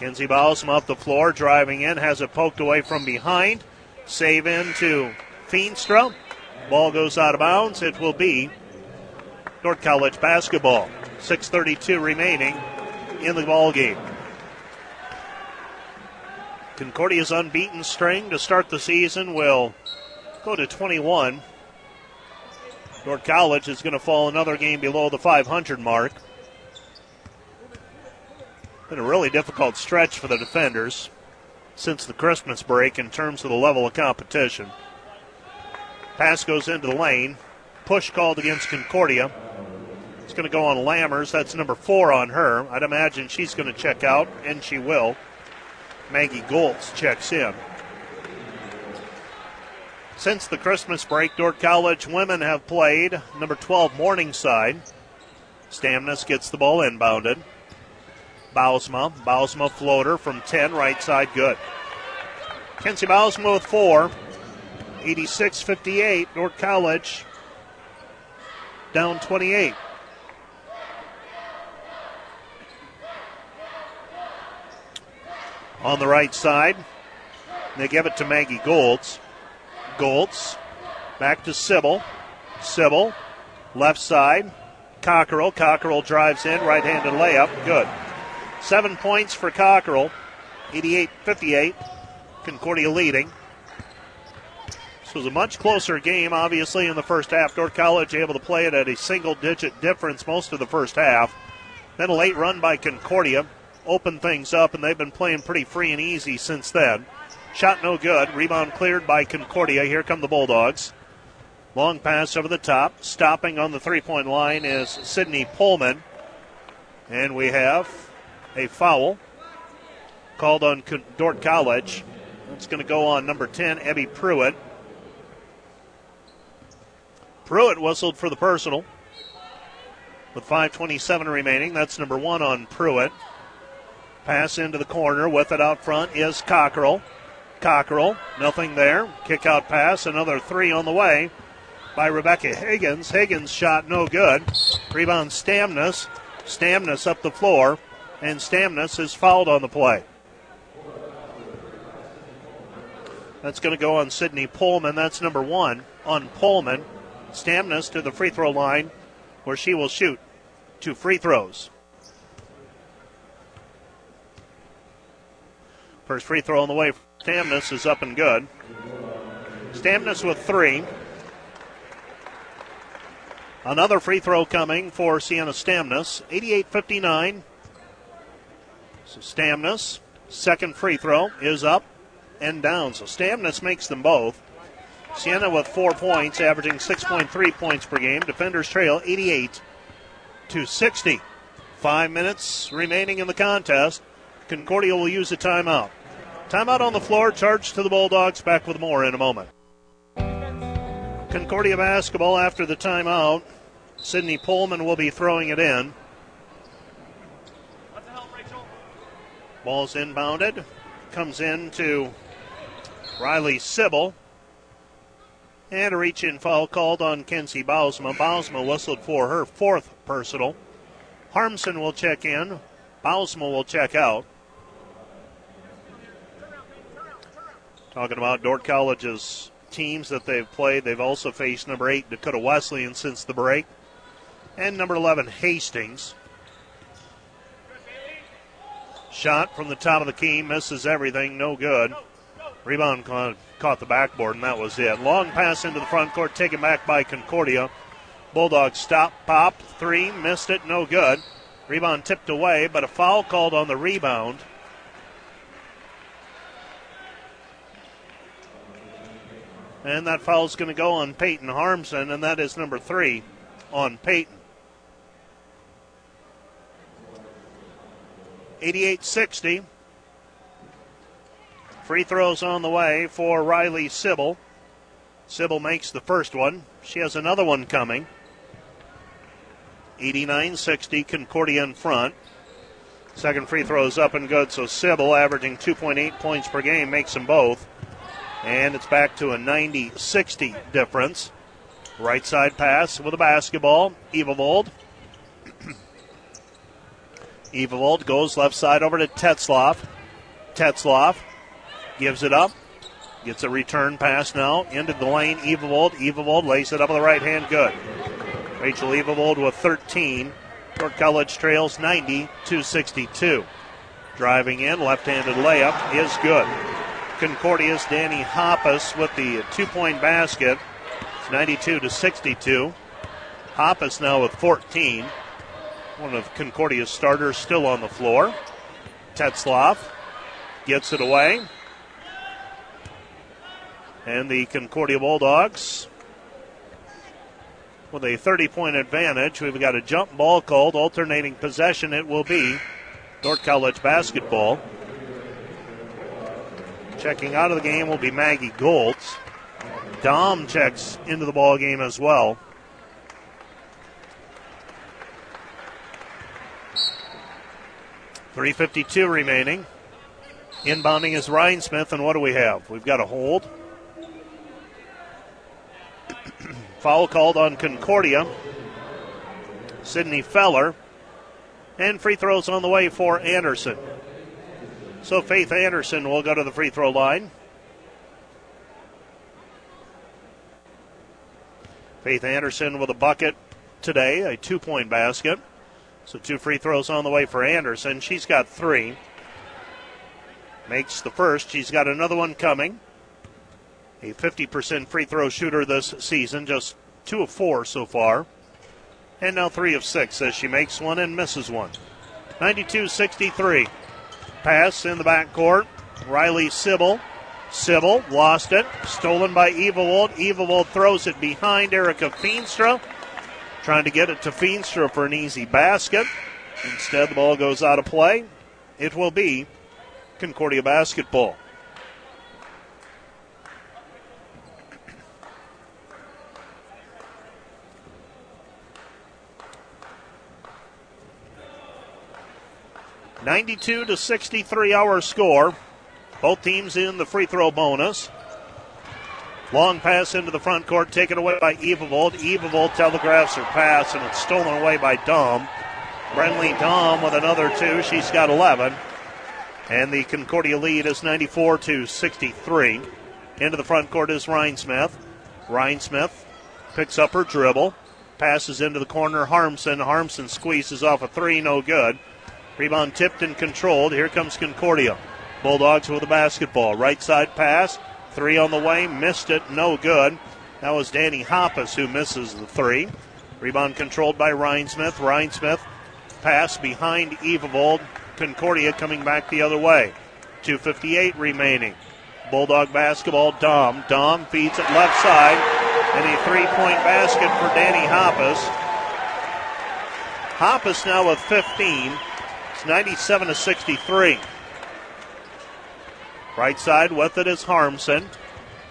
Kenzie Bausma up the floor, driving in, has it poked away from behind. Save in to Feenstra. Ball goes out of bounds. It will be Dordt College basketball. 6:32 remaining in the ball game. Concordia's unbeaten string to start the season will go to 21. Dordt College is going to fall another game below the 500 mark. Been a really difficult stretch for the defenders since the Christmas break in terms of the level of competition. Pass goes into the lane. Push called against Concordia. It's going to go on Lammers. That's number four on her. I'd imagine she's going to check out, and she will. Maggie Goltz checks in. Since the Christmas break, Dordt College women have played number 12 Morningside. Stamnus gets the ball inbounded. Bausma. Bausma floater from 10, right side, good. Kenzie Bausma with four. 86 58. Dordt College down 28. on the right side. They give it to Maggie Goltz. Goltz back to Sybil. Sybil, left side. Cockrell. Cockrell drives in, right handed layup. Good. Seven points for Cockrell. 88 58. Concordia leading. This was a much closer game, obviously, in the first half. Dordt College able to play it at a single digit difference most of the first half. Then a late run by Concordia opened things up, and they've been playing pretty free and easy since then. Shot no good. Rebound cleared by Concordia. Here come the Bulldogs. Long pass over the top. Stopping on the three point line is Sydney Pullman. And we have a foul called on Dordt College. It's going to go on number 10, Abby Pruitt. Pruitt whistled for the personal with 5.27 remaining. That's number one on Pruitt. Pass into the corner with it out front is Cockrell. Cockrell, nothing there. Kick out pass, another three on the way by Rebecca Higgins. Higgins shot no good. Rebound Stamnus. Stamnus up the floor, and Stamnus is fouled on the play. That's going to go on Sydney Pullman. That's number one on Pullman. Stamnus to the free throw line where she will shoot two free throws. First free throw on the way. Stamnus is up and good. Stamnus with three. Another free throw coming for Sienna Stamnus. 88 59. So Stamnus, second free throw is up and down. So Stamnus makes them both. Sienna with four points, averaging 6.3 points per game. Defenders trail 88 to 60. Five minutes remaining in the contest. Concordia will use a timeout. Timeout on the floor, charge to the Bulldogs. Back with more in a moment. Concordia basketball after the timeout. Sydney Pullman will be throwing it in. Ball's inbounded. Comes in to Riley Sybil. And a reach in foul called on Kenzie Bausma. Bausma whistled for her fourth personal. Harmson will check in. Bausma will check out. Talking about Dordt College's teams that they've played, they've also faced number 8 Dakota Wesleyan since the break, and number 11 Hastings. Shot from the top of the key, misses everything, no good. Rebound caught, the backboard, and that was it. Long pass into the front court, taken back by Concordia. Bulldogs stop, pop, three, missed it, no good. Rebound tipped away, but a foul called on the rebound. And that foul is going to go on Peyton Harmson, and that is number three on Peyton. 88 60. Free throws on the way for Riley Sybil. Sybil makes the first one. She has another one coming. 89 60, Concordia in front. Second free throw is up and good, so Sybil, averaging 2.8 points per game, makes them both. And it's back to a 90 60 difference. Right side pass with a basketball. Evavold. Evavold goes left side over to Tetzloff. Tetzloff gives it up. Gets a return pass now into the lane. Evavold. Evavold lays it up with the right hand. Good. Rachel Evavold with 13. Dordt College trails 90 to 62. Driving in, left handed layup is good. Concordia's Danny Hoppus with the two point basket. It's 92 to 62. Hoppus now with 14. One of Concordia's starters still on the floor. Tetzloff gets it away. And the Concordia Bulldogs with a 30 point advantage. We've got a jump ball called, alternating possession. It will be Dordt College basketball. Checking out of the game will be Maggie Goltz. Dahm checks into the ball game as well. Three fifty-two remaining. Inbounding is Rhinesmith, and what do we have? We've got a hold. Foul called on Concordia. Sydney Feller. And free throws on the way for Anderson. So Faith Anderson will go to the free throw line. Faith Anderson with a bucket today, a two point basket. So two free throws on the way for Anderson. She's got three. Makes the first. She's got another one coming a 50% free throw shooter this season, just two of four so far. And now three of six as she makes one and misses one. 92 63. Pass in the backcourt. Riley Sybil. Sybil lost it. Stolen by Evavold. Evavold throws it behind Erica Feenstra. Trying to get it to Feenstra for an easy basket. Instead, the ball goes out of play. It will be Concordia basketball. Ninety-two to sixty-three hour score. Both teams in the free throw bonus. Long pass into the front court, taken away by Evavold. Evavold telegraphs her pass, and it's stolen away by Dahm. Brenly Dom with another two. She's got 11. And the Concordia lead is 94 to 63. Into the front court is Rhinesmith. Ryan Smith picks up her dribble, passes into the corner. Harmson. Harmson squeezes off a three, no good. Rebound tipped and controlled. Here comes Concordia. Bulldogs with the basketball. Right side pass. Three on the way. Missed it. No good. That was Danny Hoppus who misses the three. Rebound controlled by Rhinesmith. Ryan Smith pass behind Evavold. Concordia coming back the other way. 2.58 remaining. Bulldog basketball. Dahm. Dahm feeds it left side. And a three point basket for Danny Hoppus. Hoppus now with 15. It's 97 to 63. Right side with it is Harmson.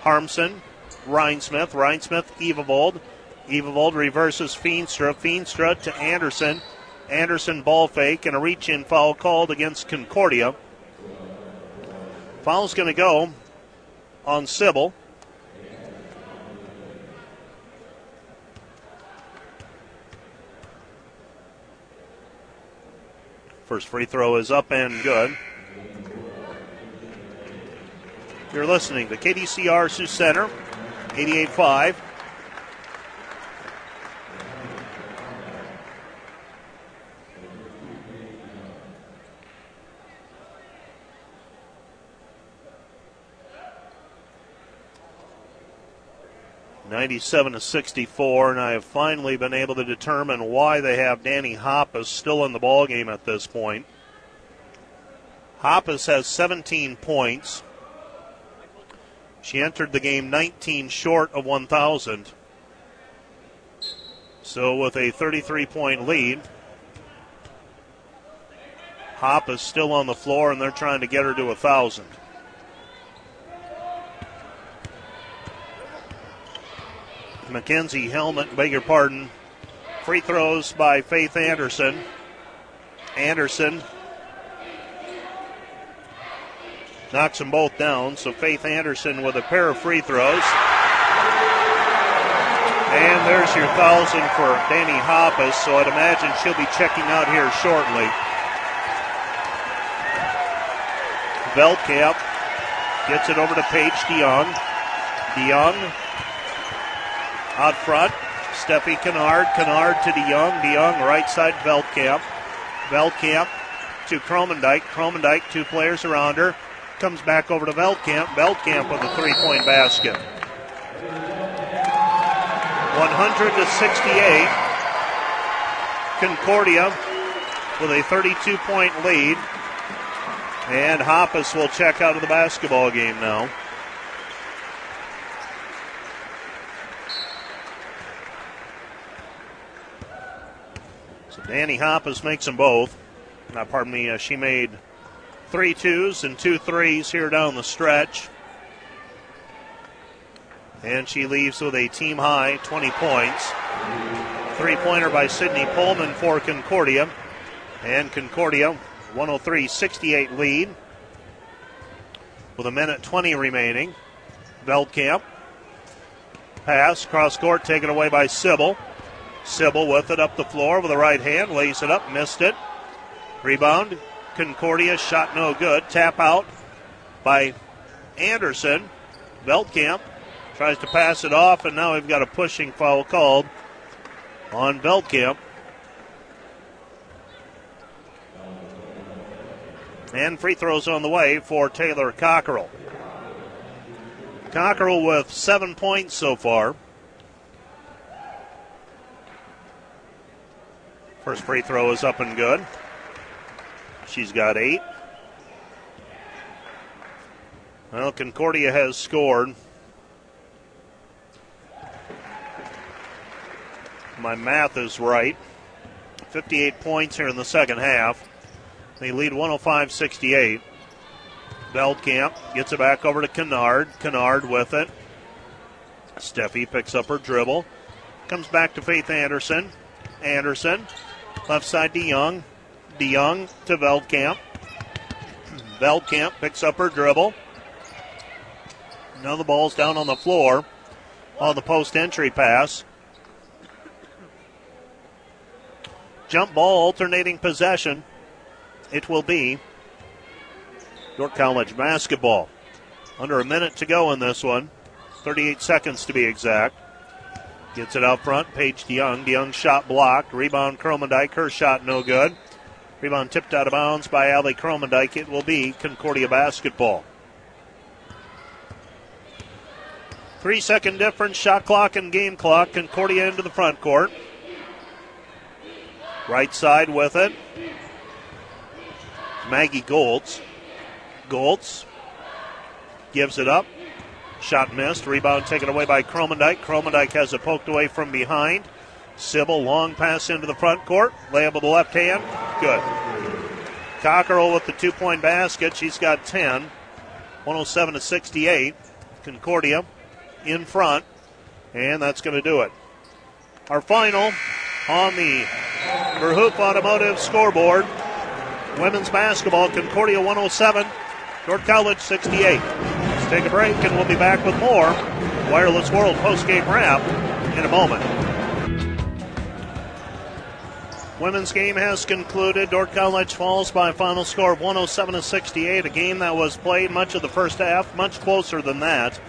Harmson, Rhinesmith, Rhinesmith, Evavold. Evavold reverses Feenstra. Feenstra to Anderson. Anderson ball fake and a reach in foul called against Concordia. Foul's going to go on Sybil. First free throw is up and good. You're listening to KDCR Sioux Center, 88.5. Ninety-seven to sixty-four, and I have finally been able to determine why they have Danny Hoppus still in the ball game at this point. Hoppus has 17 points. She entered the game 19 short of 1,000. So with a 33 point lead, Hoppus still on the floor, and they're trying to get her to 1,000. Mackenzie Hellman, beg your pardon. Free throws by Faith Anderson. Anderson knocks them both down. So Faith Anderson with a pair of free throws. And there's your thousand for Danny Hoppus. So I'd imagine she'll be checking out here shortly. Veldkamp gets it over to Paige DeYoung. DeYoung out front. Steffi Kennard. Kennard to DeYoung. DeYoung right side Veldkamp. Veldkamp to Cromendike. Cromendike, two players around her. Comes back over to Veldkamp. Veldkamp with a three point basket. 100 to 68. Concordia with a 32 point lead. And Hoppus will check out of the basketball game now. So Danny Hoppus makes them both. Now, pardon me, uh, she made three twos and two threes here down the stretch. And she leaves with a team high 20 points. Three pointer by Sydney Pullman for Concordia. And Concordia 103 68 lead with a minute 20 remaining. Veldkamp. Pass, cross court, taken away by Sybil. Sybil with it up the floor with the right hand, lays it up, missed it. Rebound, Concordia, shot no good. Tap out by Anderson. Veldkamp tries to pass it off, and now we've got a pushing foul called on Veldkamp. And free throws on the way for Taylor Cockrell. Cockrell with seven points so far. First free throw is up and good. She's got eight. Well, Concordia has scored. My math is right. 58 points here in the second half. They lead 105 68. Veldkamp gets it back over to Kennard. Kennard with it. Steffi picks up her dribble. Comes back to Faith Anderson. Anderson. Left side to Young. DeYoung to Veldkamp. Veldkamp picks up her dribble. Now the ball's down on the floor on the post entry pass. Jump ball alternating possession. It will be Dordt College basketball. Under a minute to go in this one. 38 seconds to be exact. Gets it out front. Paige DeYoung. DeYoung shot blocked. Rebound Cromendike. Her shot no good. Rebound tipped out of bounds by Ali Cromendike. It will be Concordia basketball. Three second difference, shot clock and game clock. Concordia into the front court. Right side with it. Maggie Goltz. Goltz gives it up. Shot missed. Rebound taken away by Cromendike. Cromendike has it poked away from behind. Sybil, long pass into the front court. Layup with the left hand. Good. Cockrell with the two point basket. She's got 10. 107 to 68. Concordia in front. And that's going to do it. Our final on the Verhoop Automotive scoreboard. Women's basketball, Concordia 107, Dordt College 68. Let's take a break and we'll be back with more Wireless World postgame wrap in a moment. Women's game has concluded. Dordt College falls by a final score of 107 to 68. A game that was played much of the first half, much closer than that.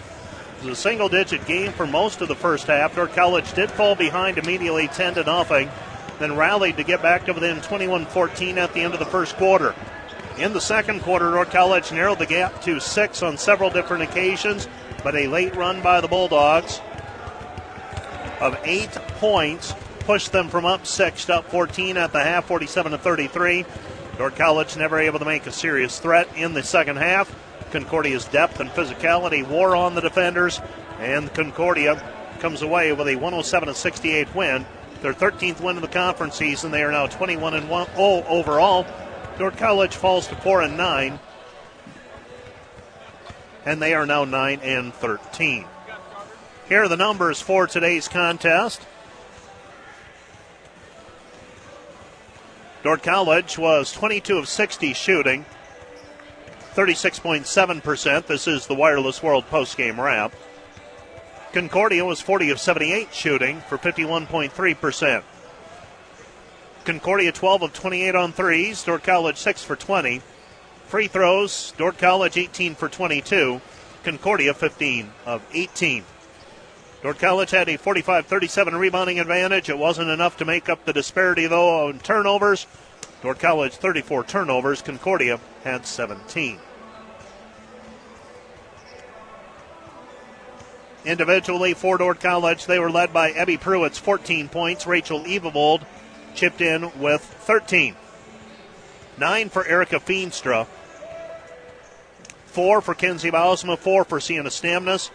It was a single digit game for most of the first half. Dordt College did fall behind immediately 10 to nothing, then rallied to get back to within 21 14 at the end of the first quarter. In the second quarter, Dordt College narrowed the gap to six on several different occasions, but a late run by the Bulldogs of eight points, pushed them from up six to up 14 at the half, 47 to 33. Dordt College never able to make a serious threat in the second half. Concordia's depth and physicality wore on the defenders, and Concordia comes away with a 107 68 win. Their 13th win of the conference season. They are now 21 and 1 0 overall. Dordt College falls to 4 and 9, and they are now 9 and 13. Here are the numbers for today's contest. Dordt College was 22 of 60 shooting, 36.7%. This is the Wireless World postgame wrap. Concordia was 40 of 78 shooting for 51.3%. Concordia 12 of 28 on threes, Dordt College 6 for 20. Free throws, Dordt College 18 for 22, Concordia 15 of 18. College had a 45 37 rebounding advantage. It wasn't enough to make up the disparity, though, on turnovers. College 34 turnovers, Concordia had 17. Individually for Dordt College, they were led by Abby Pruitt's 14 points. Rachel Evavold chipped in with 13. Nine for Erica Feenstra. Four for Kenzie Bausma. Four for Sienna Stamnus.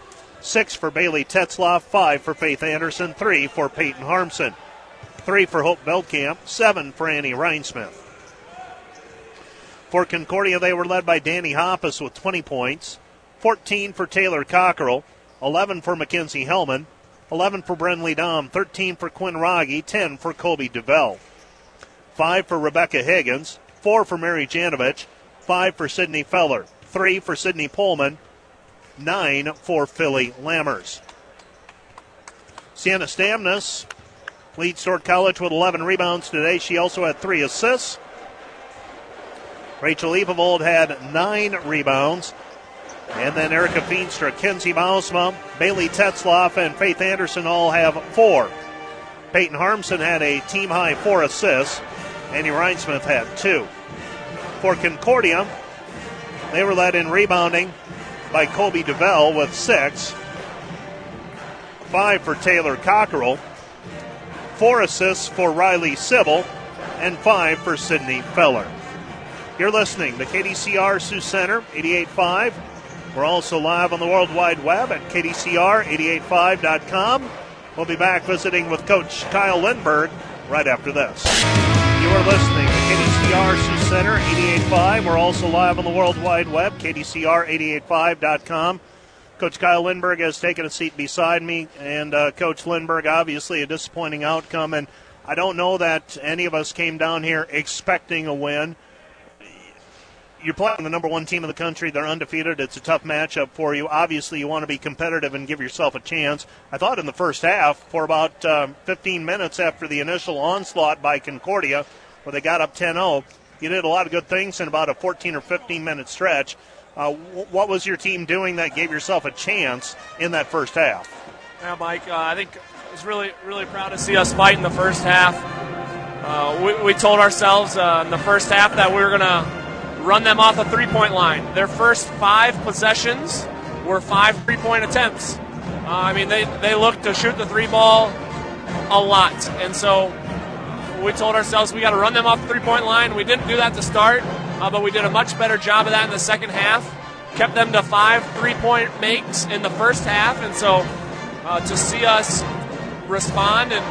Six for Bailey Tetzloff. Five for Faith Anderson. Three for Peyton Harmson. Three for Hope Veldkamp. Seven for Annie Rhinesmith. For Concordia, they were led by Danny Hoppus with 20 points. 14 for Taylor Cockrell. 11 for Mackenzie Hellman, 11 for Brenly Dahm, 13 for Quinn Rogge, 10 for Colby DeVell, 5 for Rebecca Higgins, 4 for Mary Janovich, 5 for Sydney Feller, 3 for Sydney Pullman, 9 for Philly Lammers. Sienna Stamnus leads Dordt College with 11 rebounds today. She also had 3 assists. Rachel Evavold had 9 rebounds. And then Erica Feenstra, Kenzie Bausma, Bailey Tetzloff, and Faith Anderson all have four. Peyton Harmson had a team high four assists. Annie Rhinesmith had two. For Concordia, they were led in rebounding by Colby DeVell with six. Five for Taylor Cockrell. Four assists for Riley Sybil. And five for Sydney Feller. You're listening to KDCR Sioux Center, 88.5. We're also live on the World Wide Web at KDCR885.com. We'll be back visiting with Coach Kyle Lindberg right after this. You are listening to KDCR Sioux Center 88.5. We're also live on the World Wide Web, KDCR885.com. Coach Kyle Lindberg has taken a seat beside me, and uh, Coach Lindberg, obviously a disappointing outcome, and I don't know that any of us came down here expecting a win you're playing the number one team in the country. They're undefeated. It's a tough matchup for you. Obviously, you want to be competitive and give yourself a chance. I thought in the first half, for about uh, 15 minutes after the initial onslaught by Concordia, where they got up 10 0, you did a lot of good things in about a 14 or 15 minute stretch. Uh, what was your team doing that gave yourself a chance in that first half? Yeah, Mike, uh, I think I was really, really proud to see us fight in the first half. Uh, we, we, told ourselves uh, in the first half that we were going to run them off the three point line. Their first five possessions were five three point attempts. Uh, I mean, they, they looked to shoot the three ball a lot. And so we told ourselves we got to run them off the three point line. We didn't do that to start, uh, but we did a much better job of that in the second half. Kept them to five three point makes in the first half. And so uh, to see us respond, and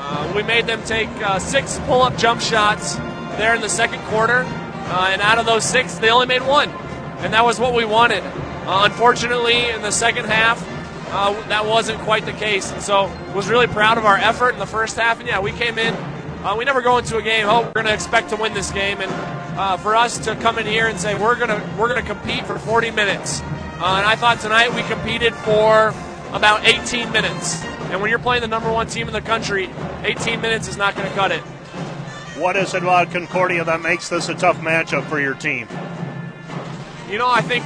uh, we made them take uh, six pull up jump shots there in the second quarter. Uh, and out of those six, they only made one. And that was what we wanted. Uh, unfortunately, in the second half, uh, that wasn't quite the case. And so was really proud of our effort in the first half. And yeah, we came in. Uh, we never go into a game, oh, we're going to expect to win this game. And uh, for us to come in here and say we're going to we're going to compete for 40 minutes. Uh, and I thought tonight we competed for about 18 minutes. And when you're playing the number one team in the country, 18 minutes is not going to cut it. What is it about Concordia that makes this a tough matchup for your team? You know, I think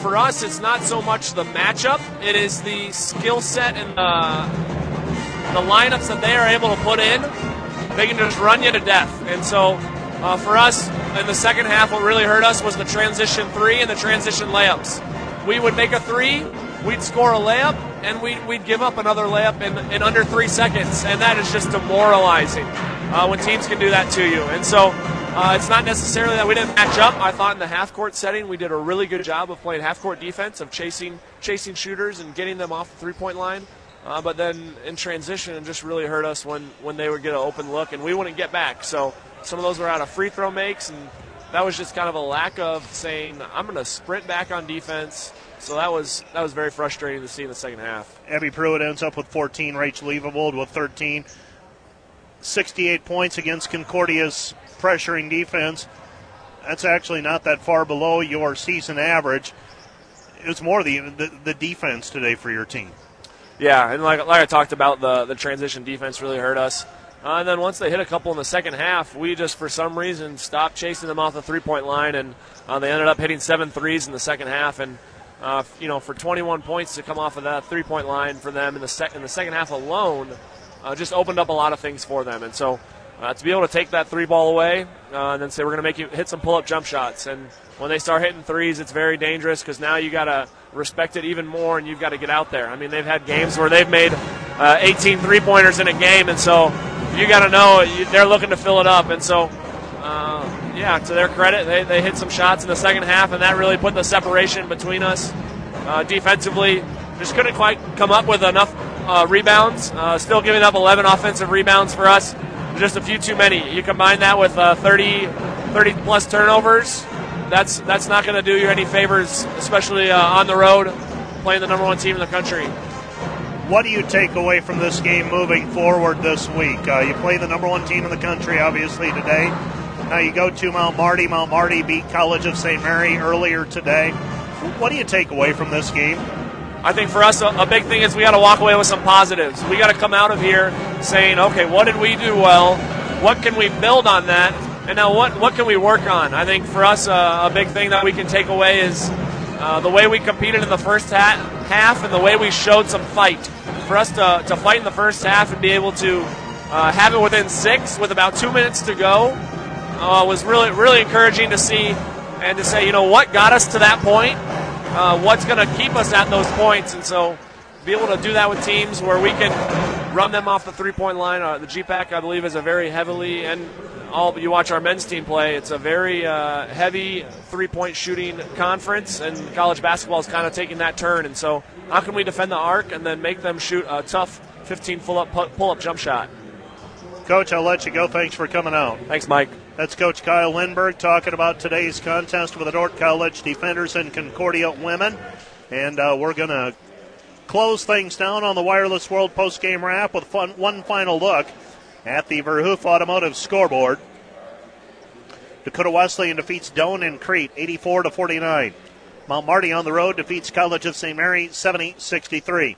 for us, it's not so much the matchup, it is the skill set and the, the lineups that they are able to put in. They can just run you to death. And so uh, for us, in the second half, what really hurt us was the transition three and the transition layups. We would make a three, we'd score a layup, and we'd, we'd give up another layup in, in under three seconds, and that is just demoralizing uh, when teams can do that to you. And so uh, it's not necessarily that we didn't match up. I thought in the half court setting we did a really good job of playing half court defense, of chasing chasing shooters and getting them off the three point line. Uh, but then in transition, it just really hurt us when, when they would get an open look and we wouldn't get back. So some of those were out of free throw makes, and that was just kind of a lack of saying, I'm going to sprint back on defense. So that was that was very frustrating to see in the second half. Abby Pruitt ends up with 14, Rachel Evavold with 13. 68 points against Concordia's pressuring defense. That's actually not that far below your season average. It was more the, the, the defense today for your team. Yeah, and like, like I talked about, the, the transition defense really hurt us. Uh, and then once they hit a couple in the second half, we just, for some reason, stopped chasing them off the three point line, and uh, they ended up hitting seven threes in the second half. And, uh, you know, for 21 points to come off of that three point line for them in the, sec- in the second half alone uh, just opened up a lot of things for them. And so uh, to be able to take that three ball away uh, and then say, we're going to make you hit some pull up jump shots. And when they start hitting threes, it's very dangerous because now you got to respect it even more and you've got to get out there. I mean, they've had games where they've made uh, 18 three pointers in a game, and so you got to know you, they're looking to fill it up. And so, uh, yeah, to their credit, they, they hit some shots in the second half, and that really put the separation between us. Uh, defensively, just couldn't quite come up with enough uh, rebounds. Uh, still giving up 11 offensive rebounds for us, just a few too many. You combine that with uh, 30, 30 plus turnovers, that's that's not going to do you any favors, especially uh, on the road, playing the number one team in the country. What do you take away from this game moving forward this week? Uh, you play the number one team in the country, obviously, today. Now you go to Mount Marty. Mount Marty beat College of St. Mary earlier today. What do you take away from this game? I think for us, a, a big thing is we got to walk away with some positives. We got to come out of here saying, okay, what did we do well? What can we build on that? And now, what what can we work on? I think for us, uh, a big thing that we can take away is uh, the way we competed in the first ha- half and the way we showed some fight. For us to, to fight in the first half and be able to uh, have it within six with about two minutes to go uh, was really really encouraging to see and to say, you know, what got us to that point? Uh, what's going to keep us at those points? And so, be able to do that with teams where we can run them off the three point line. Uh, the GPAC, I believe, is a very heavily and all you watch our men's team play. It's a very uh, heavy three point shooting conference, and college basketball is kind of taking that turn. And so, how can we defend the arc and then make them shoot a tough 15 full up pull up jump shot? Coach, I'll let you go. Thanks for coming out. Thanks, Mike. That's Coach Kyle Lindberg talking about today's contest with the Dordt College Defenders and Concordia women. And uh, we're going to close things down on the Wireless World post-game wrap with fun, one final look at the Verhoof Automotive scoreboard. Dakota Wesleyan defeats Doane and Crete 84 to 49. Mount Marty on the road defeats College of St. Mary 70-63.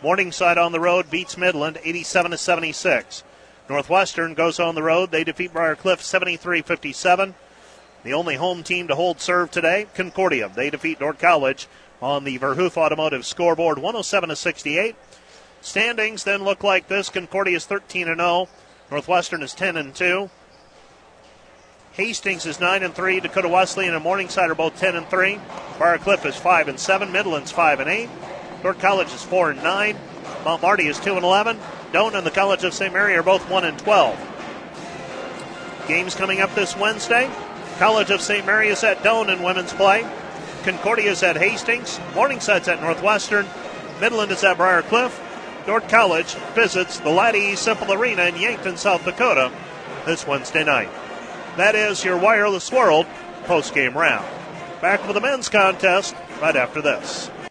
Morningside on the road beats Midland 87 to 76. Northwestern goes on the road. They defeat Briar Cliff 73 57. The only home team to hold serve today, Concordia. They defeat Dordt College on the Verhoof Automotive scoreboard 107 to 68. Standings then look like this Concordia is 13 and 0. Northwestern is 10 and 2. Hastings is 9 and 3. Dakota Wesleyan and Morningside are both 10 and 3. Briar Cliff is 5 and 7. Midland's 5 and 8. Dordt College is 4 and 9. Marty is 2 and 11. Doane and the College of St. Mary are both 1 and 12. Games coming up this Wednesday. College of St. Mary is at Doane in women's play. Concordia is at Hastings. Morningside's at Northwestern. Midland is at Briar Cliff. Dordt College visits the Laddie Cimpl Arena in Yankton, South Dakota this Wednesday night. That is your Wireless World post-game round. Back with the men's contest right after this.